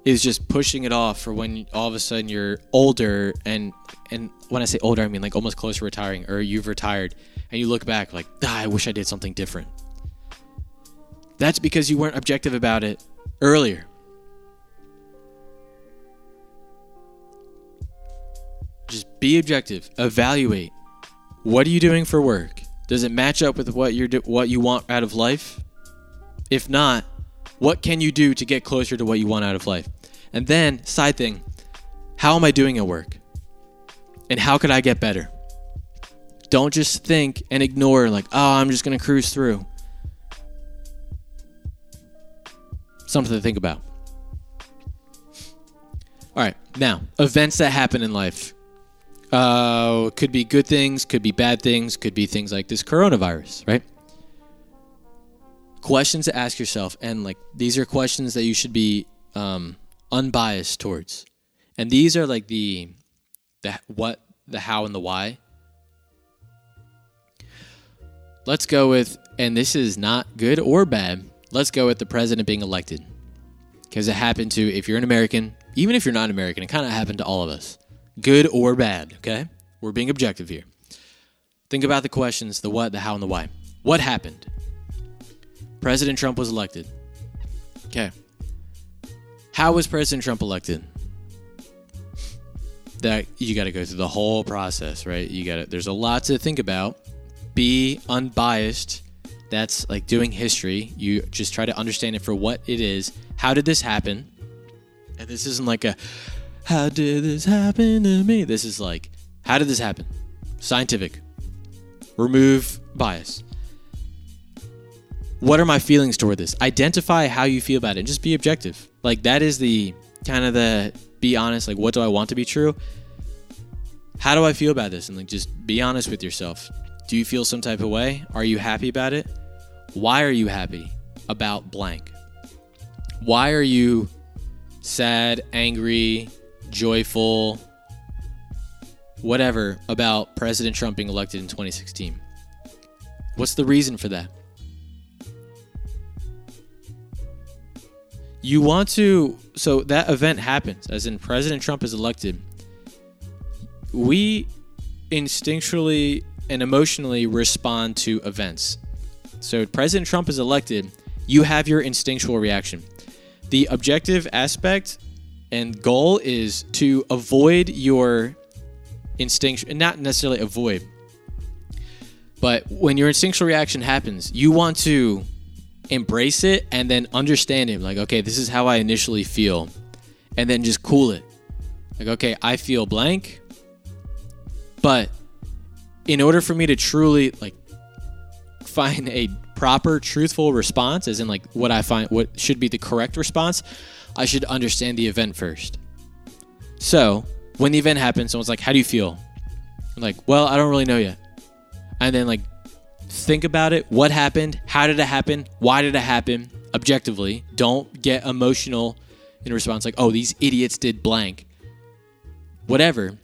is just pushing it off for when all of a sudden you're older and and when i say older i mean like almost close to retiring or you've retired and you look back like ah, i wish i did something different that's because you weren't objective about it earlier just be objective evaluate what are you doing for work does it match up with what you're do- what you want out of life? If not, what can you do to get closer to what you want out of life? And then, side thing, how am I doing at work? And how could I get better? Don't just think and ignore like, "Oh, I'm just going to cruise through." Something to think about. All right, now, events that happen in life. Uh, could be good things, could be bad things, could be things like this coronavirus, right? Questions to ask yourself, and like these are questions that you should be um, unbiased towards, and these are like the the what, the how, and the why. Let's go with, and this is not good or bad. Let's go with the president being elected, because it happened to if you're an American, even if you're not American, it kind of happened to all of us good or bad, okay? We're being objective here. Think about the questions the what, the how, and the why. What happened? President Trump was elected. Okay. How was President Trump elected? That you got to go through the whole process, right? You got to there's a lot to think about. Be unbiased. That's like doing history. You just try to understand it for what it is. How did this happen? And this isn't like a how did this happen to me? This is like, how did this happen? Scientific. Remove bias. What are my feelings toward this? Identify how you feel about it and just be objective. Like, that is the kind of the be honest. Like, what do I want to be true? How do I feel about this? And like, just be honest with yourself. Do you feel some type of way? Are you happy about it? Why are you happy about blank? Why are you sad, angry, joyful, whatever about President Trump being elected in 2016? What's the reason for that? You want to, so that event happens, as in President Trump is elected. We instinctually and emotionally respond to events. So, President Trump is elected, you have your instinctual reaction. The objective aspect and goal is to avoid your instinct, not necessarily avoid, but when your instinctual reaction happens, you want to embrace it and then understand it. Like, okay, this is how I initially feel, and then just cool it. Like, okay, I feel blank, but in order for me to truly like find a proper, truthful response, as in like what I find what should be the correct response, I should understand the event first. So when the event happens, someone's like, "How do you feel?" I'm like, "Well, I don't really know yet." And then like think about it. What happened? How did it happen? Why did it happen? Objectively, don't get emotional in response like, "Oh, these idiots did blank." Whatever.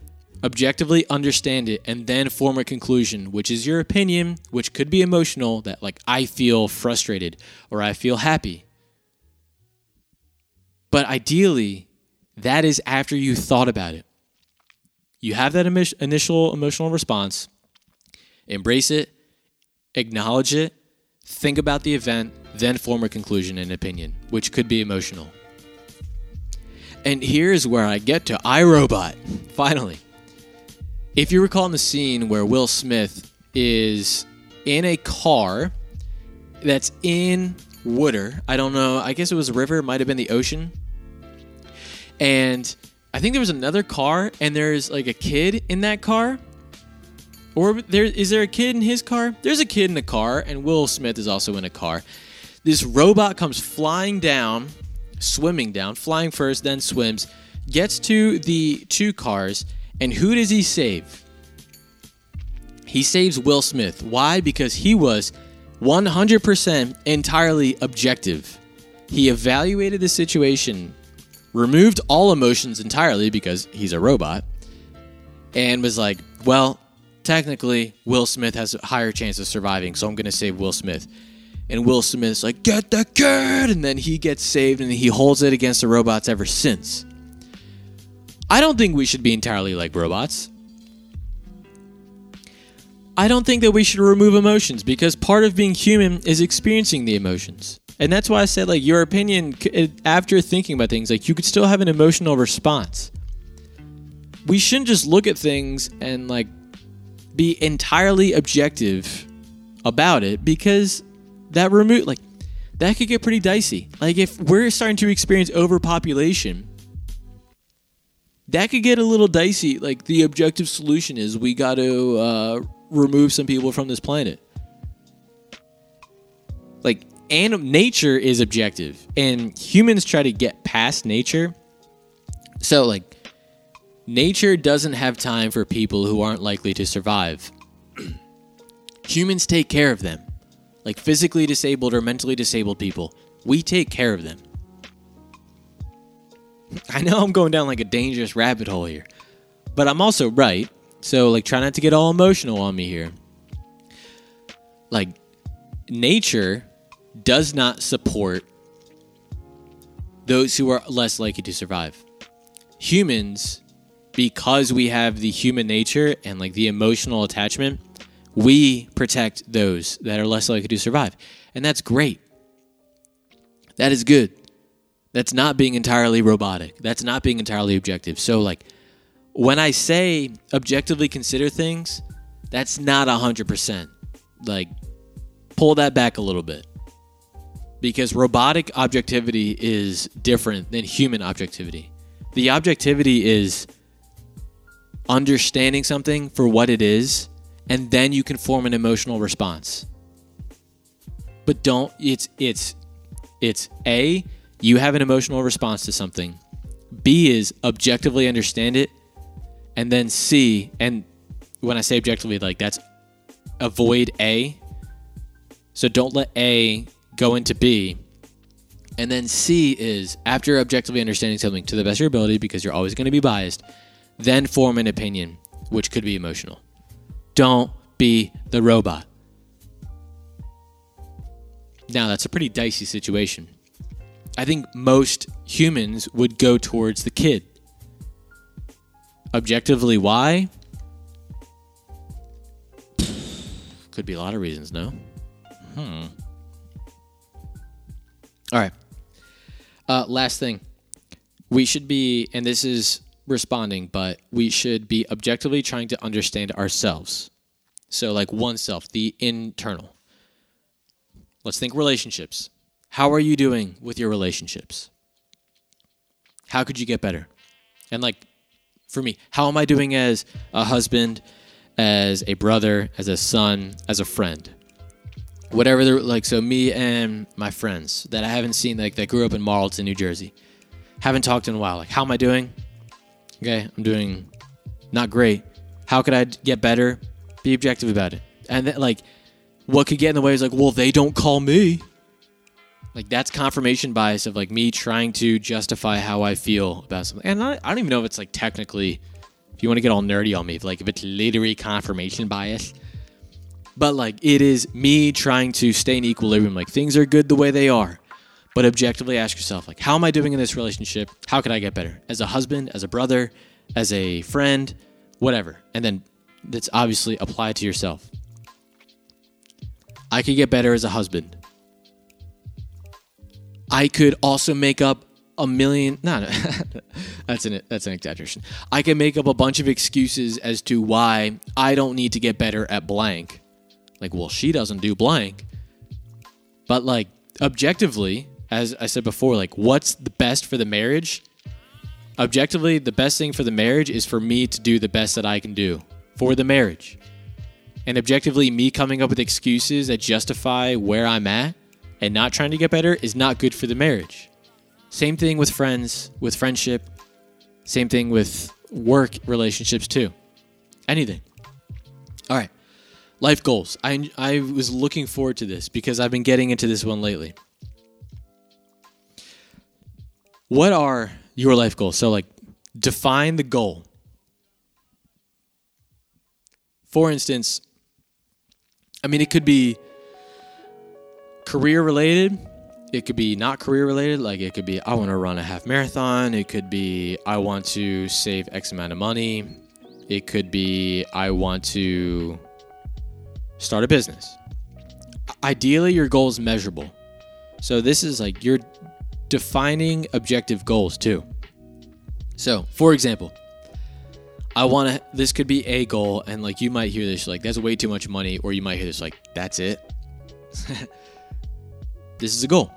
Objectively understand it and then form a conclusion, which is your opinion, which could be emotional that like I feel frustrated or I feel happy. But ideally, that is after you thought about it. You have that initial emotional response, embrace it, acknowledge it, think about the event, then form a conclusion and opinion, which could be emotional. And here's where I get to I, Robot. Finally. If you recall in the scene where Will Smith is in a car that's in water, I don't know, I guess it was a river, might have been the ocean. And I think there was another car, and there's like a kid in that car. Or there is there a kid in his car? There's a kid in the car, and Will Smith is also in a car. This robot comes flying down, swimming down, flying first, then swims, gets to the two cars, and who does he save? He saves Will Smith. Why? Because he was 100% entirely objective. He evaluated the situation, removed all emotions entirely because he's a robot, and was like, well, technically, Will Smith has a higher chance of surviving, so I'm going to save Will Smith. And Will Smith's like, get the kid! And then he gets saved and he holds it against the robots ever since. I don't think we should be entirely like robots. I don't think that we should remove emotions because part of being human is experiencing the emotions. And that's why I said, like, your opinion, after thinking about things, like, you could still have an emotional response. We shouldn't just look at things and, like, be entirely objective about it because that remove, like, that could get pretty dicey. Like, if we're starting to experience overpopulation, that could get a little dicey. Like the objective solution is we got to uh, remove some people from this planet. Like, and nature is objective, and humans try to get past nature. So, like, nature doesn't have time for people who aren't likely to survive. [clears throat] humans take care of them, like physically disabled or mentally disabled people. We take care of them. I know I'm going down like a dangerous rabbit hole here, but I'm also right. So, like, try not to get all emotional on me here. Like, nature does not support those who are less likely to survive. Humans, because we have the human nature and like the emotional attachment, we protect those that are less likely to survive. And that's great. That is good that's not being entirely robotic. That's not being entirely objective. So, like, when I say objectively consider things, that's not 100%. Like, pull that back a little bit. Because robotic objectivity is different than human objectivity. The objectivity is understanding something for what it is, and then you can form an emotional response. But don't, it's, it's, it's A, you have an emotional response to something. B is objectively understand it. And then C, and when I say objectively, like that's avoid A. So don't let A go into B. And then C is after objectively understanding something to the best of your ability, because you're always going to be biased, then form an opinion, which could be emotional. Don't be the robot. Now, that's a pretty dicey situation. I think most humans would go towards the kid. Objectively, why? Could be a lot of reasons, no? Hmm. All right. Uh, last thing. We should be, and this is responding, but we should be objectively trying to understand ourselves. So, like oneself, the internal. Let's think relationships. How are you doing with your relationships? How could you get better? And, like, for me, how am I doing as a husband, as a brother, as a son, as a friend? Whatever like, so me and my friends that I haven't seen, like, that grew up in Marlton, New Jersey, haven't talked in a while. Like, how am I doing? Okay, I'm doing not great. How could I get better? Be objective about it. And like, what could get in the way is like, well, they don't call me. Like, that's confirmation bias of like me trying to justify how I feel about something. And I, I don't even know if it's like technically, if you want to get all nerdy on me, like if it's literally confirmation bias. But like, it is me trying to stay in equilibrium. Like, things are good the way they are. But objectively ask yourself, like, how am I doing in this relationship? How could I get better? As a husband, as a brother, as a friend, whatever. And then that's obviously applied to yourself. I could get better as a husband. I could also make up a million. No, no, [laughs] that's an that's an exaggeration. I can make up a bunch of excuses as to why I don't need to get better at blank. Like, well, she doesn't do blank. But like objectively, as I said before, like what's the best for the marriage? Objectively, the best thing for the marriage is for me to do the best that I can do for the marriage. And objectively, me coming up with excuses that justify where I'm at and not trying to get better is not good for the marriage. Same thing with friends, with friendship. Same thing with work relationships, too. Anything. All right. Life goals. I, I was looking forward to this because I've been getting into this one lately. What are your life goals? So, like, define the goal. For instance, I mean, it could be career related. It could be not career related. Like, it could be, I want to run a half marathon. It could be, I want to save X amount of money. It could be, I want to start a business. Ideally, your goal is measurable. So, this is like you're defining objective goals too. So, for example, I want to. This could be a goal, and like you might hear this, like that's way too much money, or you might hear this, like that's it. [laughs] this is a goal.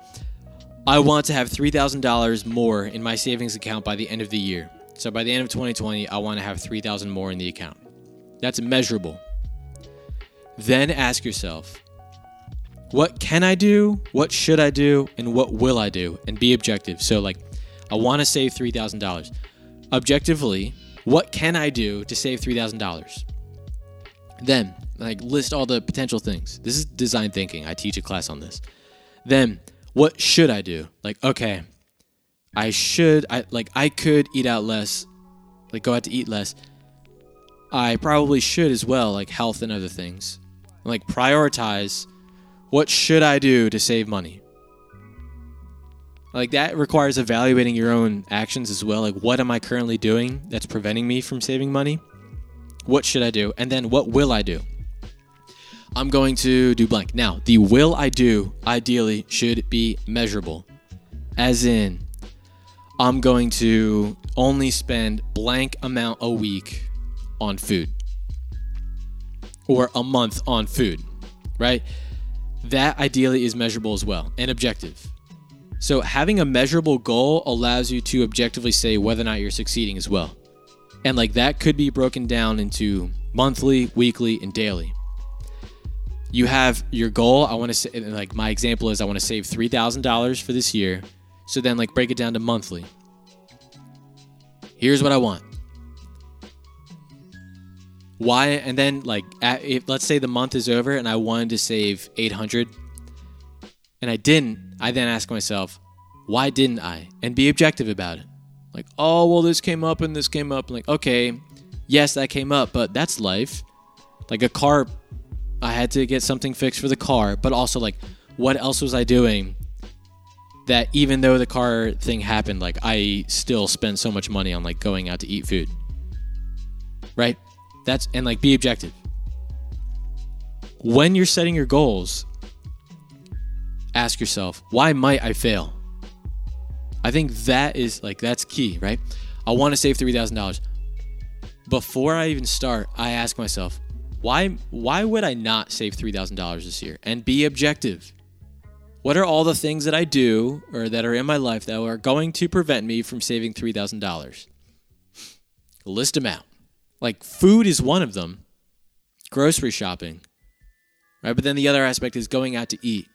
I want to have three thousand dollars more in my savings account by the end of the year. So by the end of 2020, I want to have three thousand more in the account. That's measurable. Then ask yourself, what can I do? What should I do? And what will I do? And be objective. So like, I want to save three thousand dollars. Objectively, what can I do to save $3,000? Then, like, list all the potential things. This is design thinking. I teach a class on this. Then, what should I do? Like, okay, I should, I like, I could eat out less, like, go out to eat less. I probably should as well, like health and other things. Like, prioritize what should I do to save money? Like that requires evaluating your own actions as well. Like, what am I currently doing that's preventing me from saving money? What should I do? And then what will I do? I'm going to do blank. Now, the will I do ideally should be measurable. As in, I'm going to only spend blank amount a week on food or a month on food, right? That ideally is measurable as well and objective. So having a measurable goal allows you to objectively say whether or not you're succeeding as well. And like that could be broken down into monthly, weekly, and daily. You have your goal. I want to say, like my example is, I want to save three thousand dollars for this year. So then, like, break it down to monthly. Here's what I want. Why? And then, like, at, if let's say the month is over and I wanted to save eight hundred, and I didn't. I then ask myself, why didn't I? And be objective about it. Like, oh, well, this came up and this came up. like, okay, yes, that came up, but that's life. Like a car, I had to get something fixed for the car, but also, like, what else was I doing that even though the car thing happened, like, I still spend so much money on, like, going out to eat food? Right? That's, and, like, be objective. When you're setting your goals, ask yourself, why might I fail? I think that is like that's key, right? I want to save $3,000. Before I even start, I ask myself, why why would I not save $3,000 this year and be objective? What are all the things that I do or that are in my life that are going to prevent me from saving $3,000? List them out. Like food is one of them. Grocery shopping. Right? But then the other aspect is going out to eat.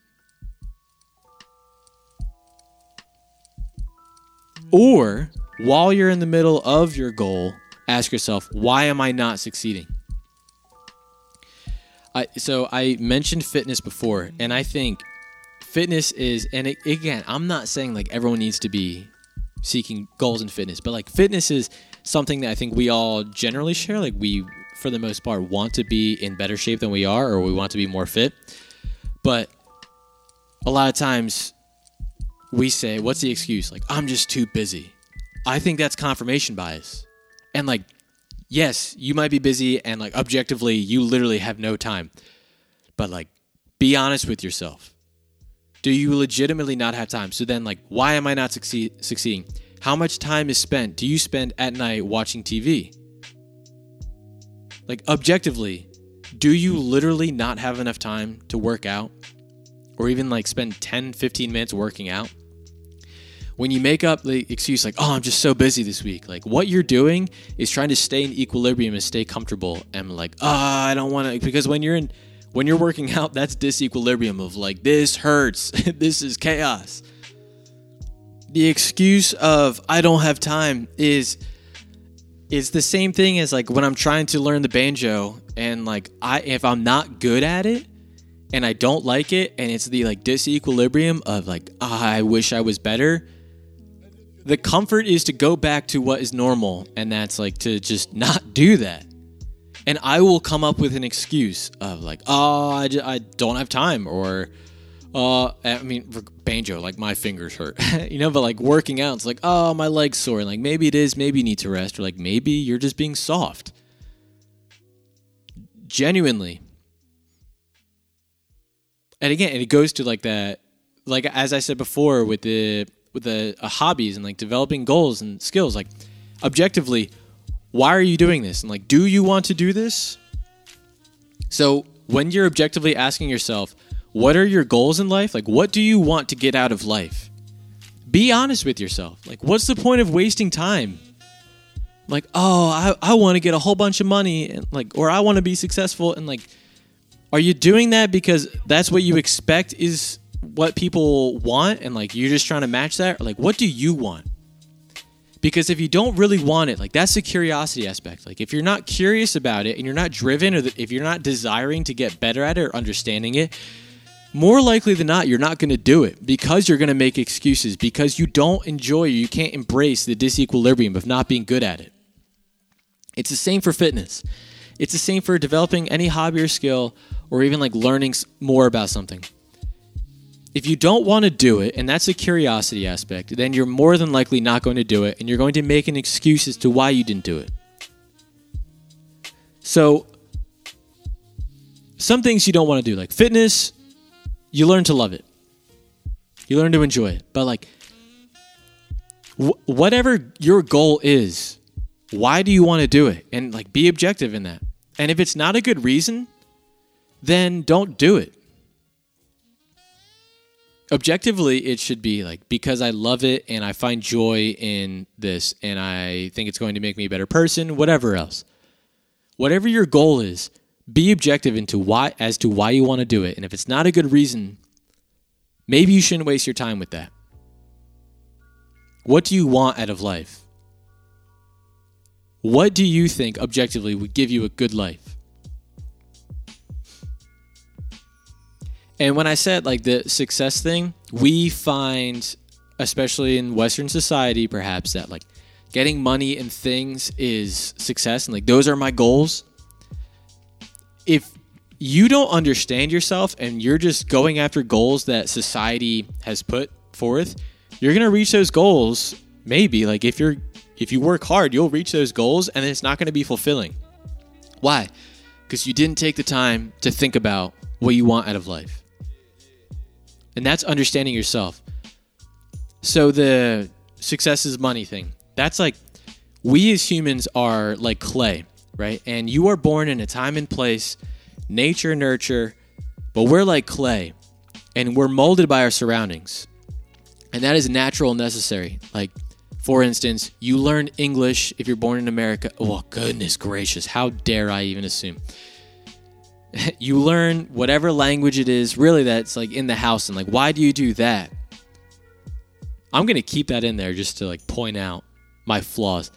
Or while you're in the middle of your goal, ask yourself, why am I not succeeding? I, so I mentioned fitness before, and I think fitness is, and it, again, I'm not saying like everyone needs to be seeking goals in fitness, but like fitness is something that I think we all generally share. Like we, for the most part, want to be in better shape than we are, or we want to be more fit. But a lot of times we say, what's the excuse? Like, I'm just too busy. I think that's confirmation bias. And like, yes, you might be busy and like objectively, you literally have no time. But like, be honest with yourself. Do you legitimately not have time? So then, like, why am I not succeed- succeeding? How much time is spent? Do you spend at night watching TV? Like, objectively, do you literally not have enough time to work out? Or even like spend 10, 15 minutes working out? When you make up the excuse like oh i'm just so busy this week like what you're doing is trying to stay in equilibrium and stay comfortable and like oh i don't want to because when you're in when you're working out that's disequilibrium of like this hurts. [laughs] This is chaos. The excuse of i don't have time is is the same thing as like when i'm trying to learn the banjo and like i if i'm not good at it and i don't like it and it's the like disequilibrium of like ah, i wish i was better the comfort is to go back to what is normal and that's like to just not do that. And i will come up with an excuse of like oh i, ju- I don't have time or uh i mean banjo like my fingers hurt [laughs] you know but like working out it's like oh my legs sore and like maybe it is maybe you need to rest or like maybe you're just being soft. Genuinely. And again it goes to like that like as i said before with the with the uh, hobbies and like developing goals and skills like objectively why are you doing this? And like do you want to do this? So when you're objectively asking yourself what are your goals in life? Like what do you want to get out of life? Be honest with yourself. Like what's the point of wasting time? Like oh i, I want to get a whole bunch of money and like or i want to be successful and like are you doing that because that's what you expect is what people want and like you're just trying to match that like what do you want? Because if you don't really want it like that's the curiosity aspect. Like if you're not curious about it and you're not driven or th- if you're not desiring to get better at it or understanding it more likely than not you're not going to do it because you're going to make excuses because you don't enjoy you can't embrace the disequilibrium of not being good at it. It's the same for fitness. It's the same for developing any hobby or skill or even like learning more about something if you don't want to do it, and that's a curiosity aspect, then you're more than likely not going to do it, and you're going to make an excuse as to why you didn't do it. So, some things you don't want to do, like fitness, you learn to love it, you learn to enjoy it. But, like, wh- whatever your goal is, why do you want to do it? And, like, be objective in that. And if it's not a good reason, then don't do it objectively it should be like because i love it and i find joy in this and i think it's going to make me a better person whatever else. Whatever your goal is be objective into why as to why you want to do it. And if it's not a good reason maybe you shouldn't waste your time with that. What do you want out of life? What do you think objectively would give you a good life And when I said like the success thing, we find, especially in Western society, perhaps that like getting money and things is success, and like those are my goals. If you don't understand yourself and you're just going after goals that society has put forth, you're gonna reach those goals. Maybe like if you're if you work hard, you'll reach those goals, and it's not gonna be fulfilling. Why? Because you didn't take the time to think about what you want out of life. And that's understanding yourself. So the success is money thing. That's like we as humans are like clay, right? And you are born in a time and place, nature, nurture, but we're like clay and we're molded by our surroundings. And that is natural and necessary. Like, for instance, you learn English if you're born in America. Oh, goodness gracious. How dare I even assume? [laughs] you learn whatever language it is, really, that's like in the house. And like, why do you do that? I'm to keep that in there just to like point out my flaws.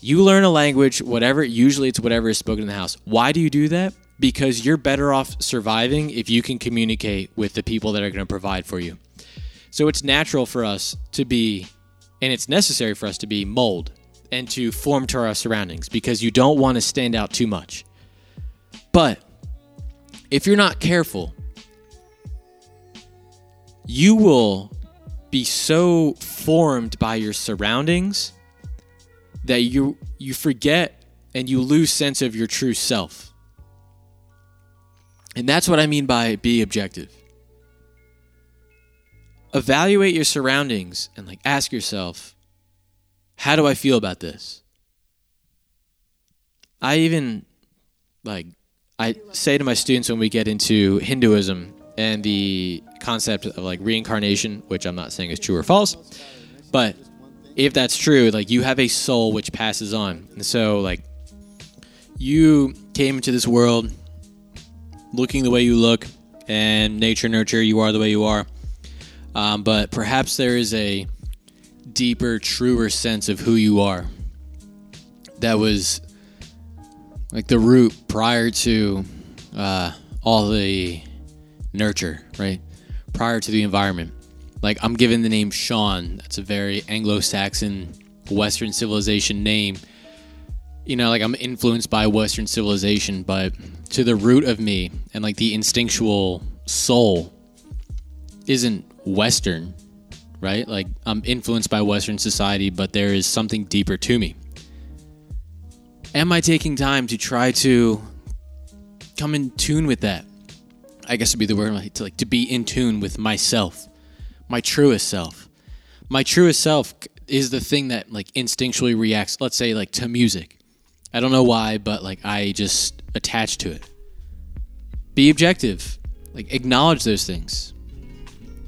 You learn a language, whatever, usually it's whatever is spoken in the house. Why do you do that? Because you're better off surviving if you can communicate with the people that are going to provide for you. So it's natural for us to be, and it's necessary for us to be mold and to form to our surroundings because you don't want to stand out too much. But if you're not careful, you will be so formed by your surroundings that you you forget and you lose sense of your true self. And that's what I mean by be objective. Evaluate your surroundings and like ask yourself, how do I feel about this? I even like I say to my students when we get into Hinduism and the concept of like reincarnation, which I'm not saying is true or false, but if that's true, like you have a soul which passes on. And so like you came into this world looking the way you look and nature nurture you are the way you are. Um, but perhaps there is a deeper, truer sense of who you are that was like the root prior to uh, all the nurture, right? Prior to the environment. Like I'm given the name Sean. That's a very Anglo-Saxon, Western civilization name. You know, like I'm influenced by Western civilization, but to the root of me and like the instinctual soul isn't Western, right? Like I'm influenced by Western society, but there is something deeper to me. Am I taking time to try to come in tune with that? I guess would be the word like, to like to be in tune with myself, my truest self. My truest self is the thing that like instinctually reacts. Let's say like to music. I don't know why, but like I just attach to it. Be objective. Like acknowledge those things.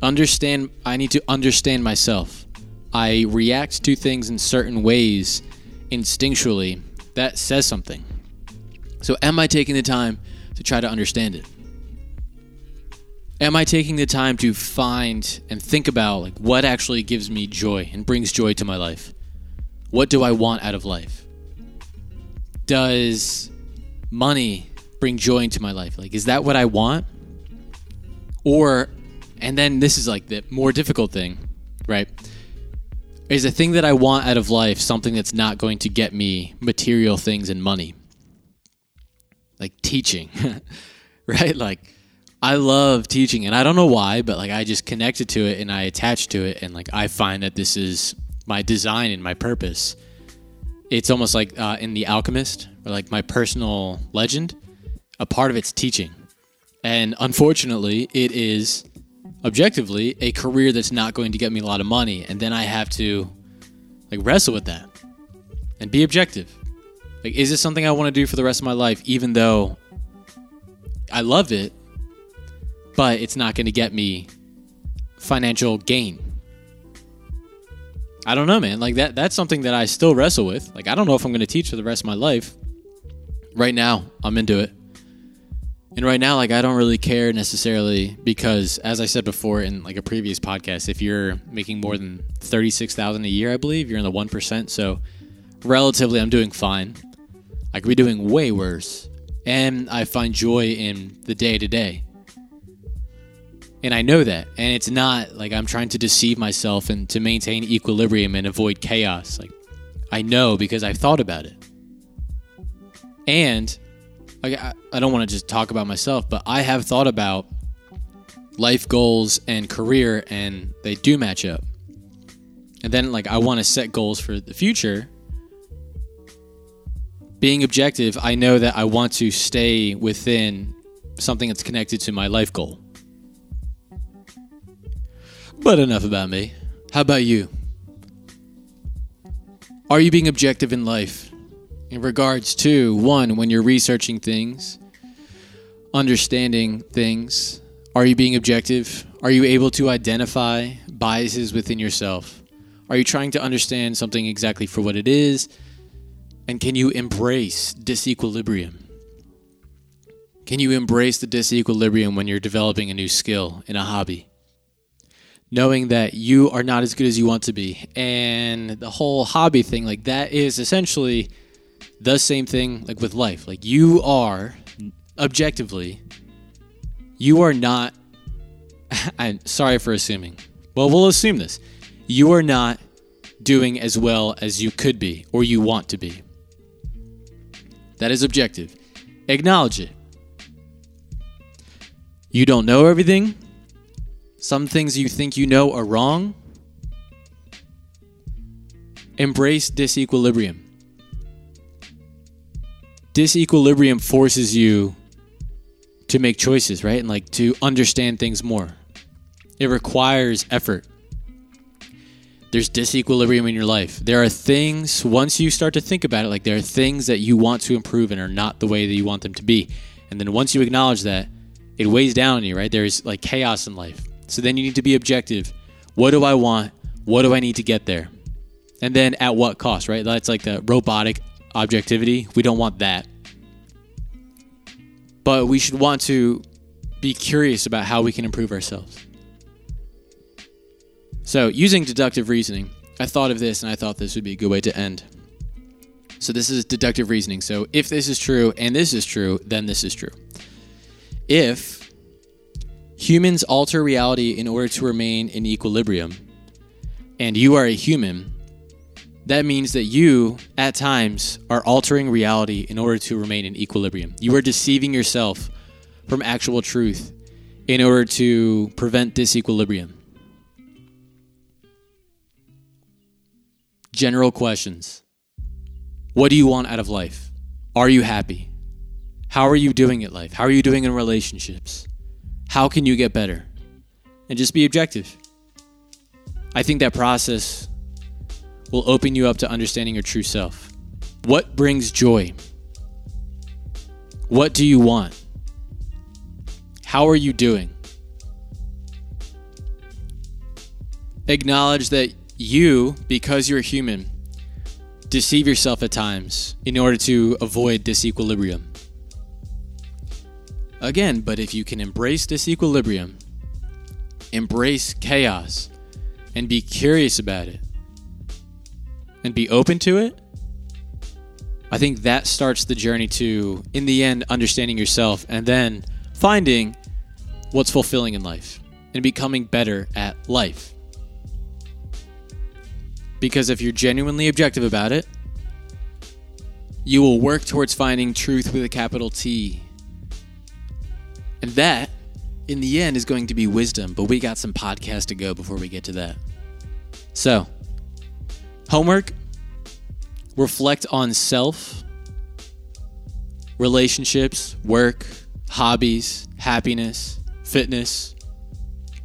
Understand I need to understand myself. I react to things in certain ways instinctually. That says something. So am I taking the time to try to understand it? Am I taking the time to find and think about like what actually gives me joy and brings joy to my life? What do I want out of life? Does money bring joy into my life? Like is that what I want? Or and then this is like the more difficult thing, right? Is a thing that I want out of life something that's not going to get me material things and money? Like teaching, [laughs] right? Like I love teaching, and I don't know why, but like I just connected to it and I attached to it, and like I find that this is my design and my purpose. It's almost like uh, in The Alchemist, or like my personal legend. A part of it's teaching, and unfortunately, it is objectively a career that's not going to get me a lot of money, and then I have to like wrestle with that and be objective. Like, is this something I want to do for the rest of my life, even though I love it? but it's not going to get me financial gain. I don't know, man. Like that that's something that I still wrestle with. Like I don't know if I'm going to teach for the rest of my life. Right now, I'm into it. And right now like I don't really care necessarily because as I said before in like a previous podcast, if you're making more than 36,000 a year, I believe, you're in the 1%, so relatively I'm doing fine. I could be doing way worse. And I find joy in the day to day and I know that. And it's not like I'm trying to deceive myself and to maintain equilibrium and avoid chaos. Like I know because I've thought about it. And like I, I don't want to just talk about myself, but I have thought about life goals and career and they do match up. And then like I want to set goals for the future. Being objective, I know that I want to stay within something that's connected to my life goal. But enough about me. How about you? Are you being objective in life in regards to one, when you're researching things, understanding things? Are you being objective? Are you able to identify biases within yourself? Are you trying to understand something exactly for what it is? And can you embrace disequilibrium? Can you embrace the disequilibrium when you're developing a new skill in a hobby? Knowing that you are not as good as you want to be. And the whole hobby thing, like that is essentially the same thing like with life. Like you are objectively, you are not [laughs] I'm sorry for assuming. Well, we'll assume this. You are not doing as well as you could be or you want to be. That is objective. Acknowledge it. You don't know everything. Some things you think you know are wrong. Embrace disequilibrium. Disequilibrium forces you to make choices, right? And like to understand things more. It requires effort. There's disequilibrium in your life. There are things, once you start to think about it, like there are things that you want to improve and are not the way that you want them to be. And then once you acknowledge that, it weighs down on you, right? There's like chaos in life. So then you need to be objective. What do I want? What do I need to get there? And then at what cost, right? That's like the robotic objectivity. We don't want that. But we should want to be curious about how we can improve ourselves. So, using deductive reasoning, I thought of this and I thought this would be a good way to end. So, this is deductive reasoning. So, if this is true and this is true, then this is true. If humans alter reality in order to remain in equilibrium, and you are a human, that means that you, at times, are altering reality in order to remain in equilibrium. You are deceiving yourself from actual truth in order to prevent disequilibrium. General questions What do you want out of life? Are you happy? How are you doing at life? How are you doing in relationships? How can you get better? And just be objective. I think that process will open you up to understanding your true self. What brings joy? What do you want? How are you doing? Acknowledge that you, because you're human, deceive yourself at times in order to avoid disequilibrium. Again, but if you can embrace disequilibrium, embrace chaos, and be curious about it, and be open to it, I think that starts the journey to, in the end, understanding yourself and then finding what's fulfilling in life and becoming better at life. Because if you're genuinely objective about it, you will work towards finding truth with a capital T. And that, in the end, is going to be wisdom. But we got some podcasts to go before we get to that. So, homework reflect on self, relationships, work, hobbies, happiness, fitness,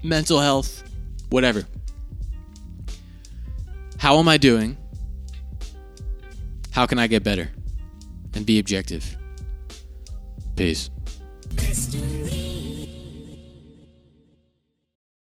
mental health, whatever. How am I doing? How can I get better? And be objective. Peace.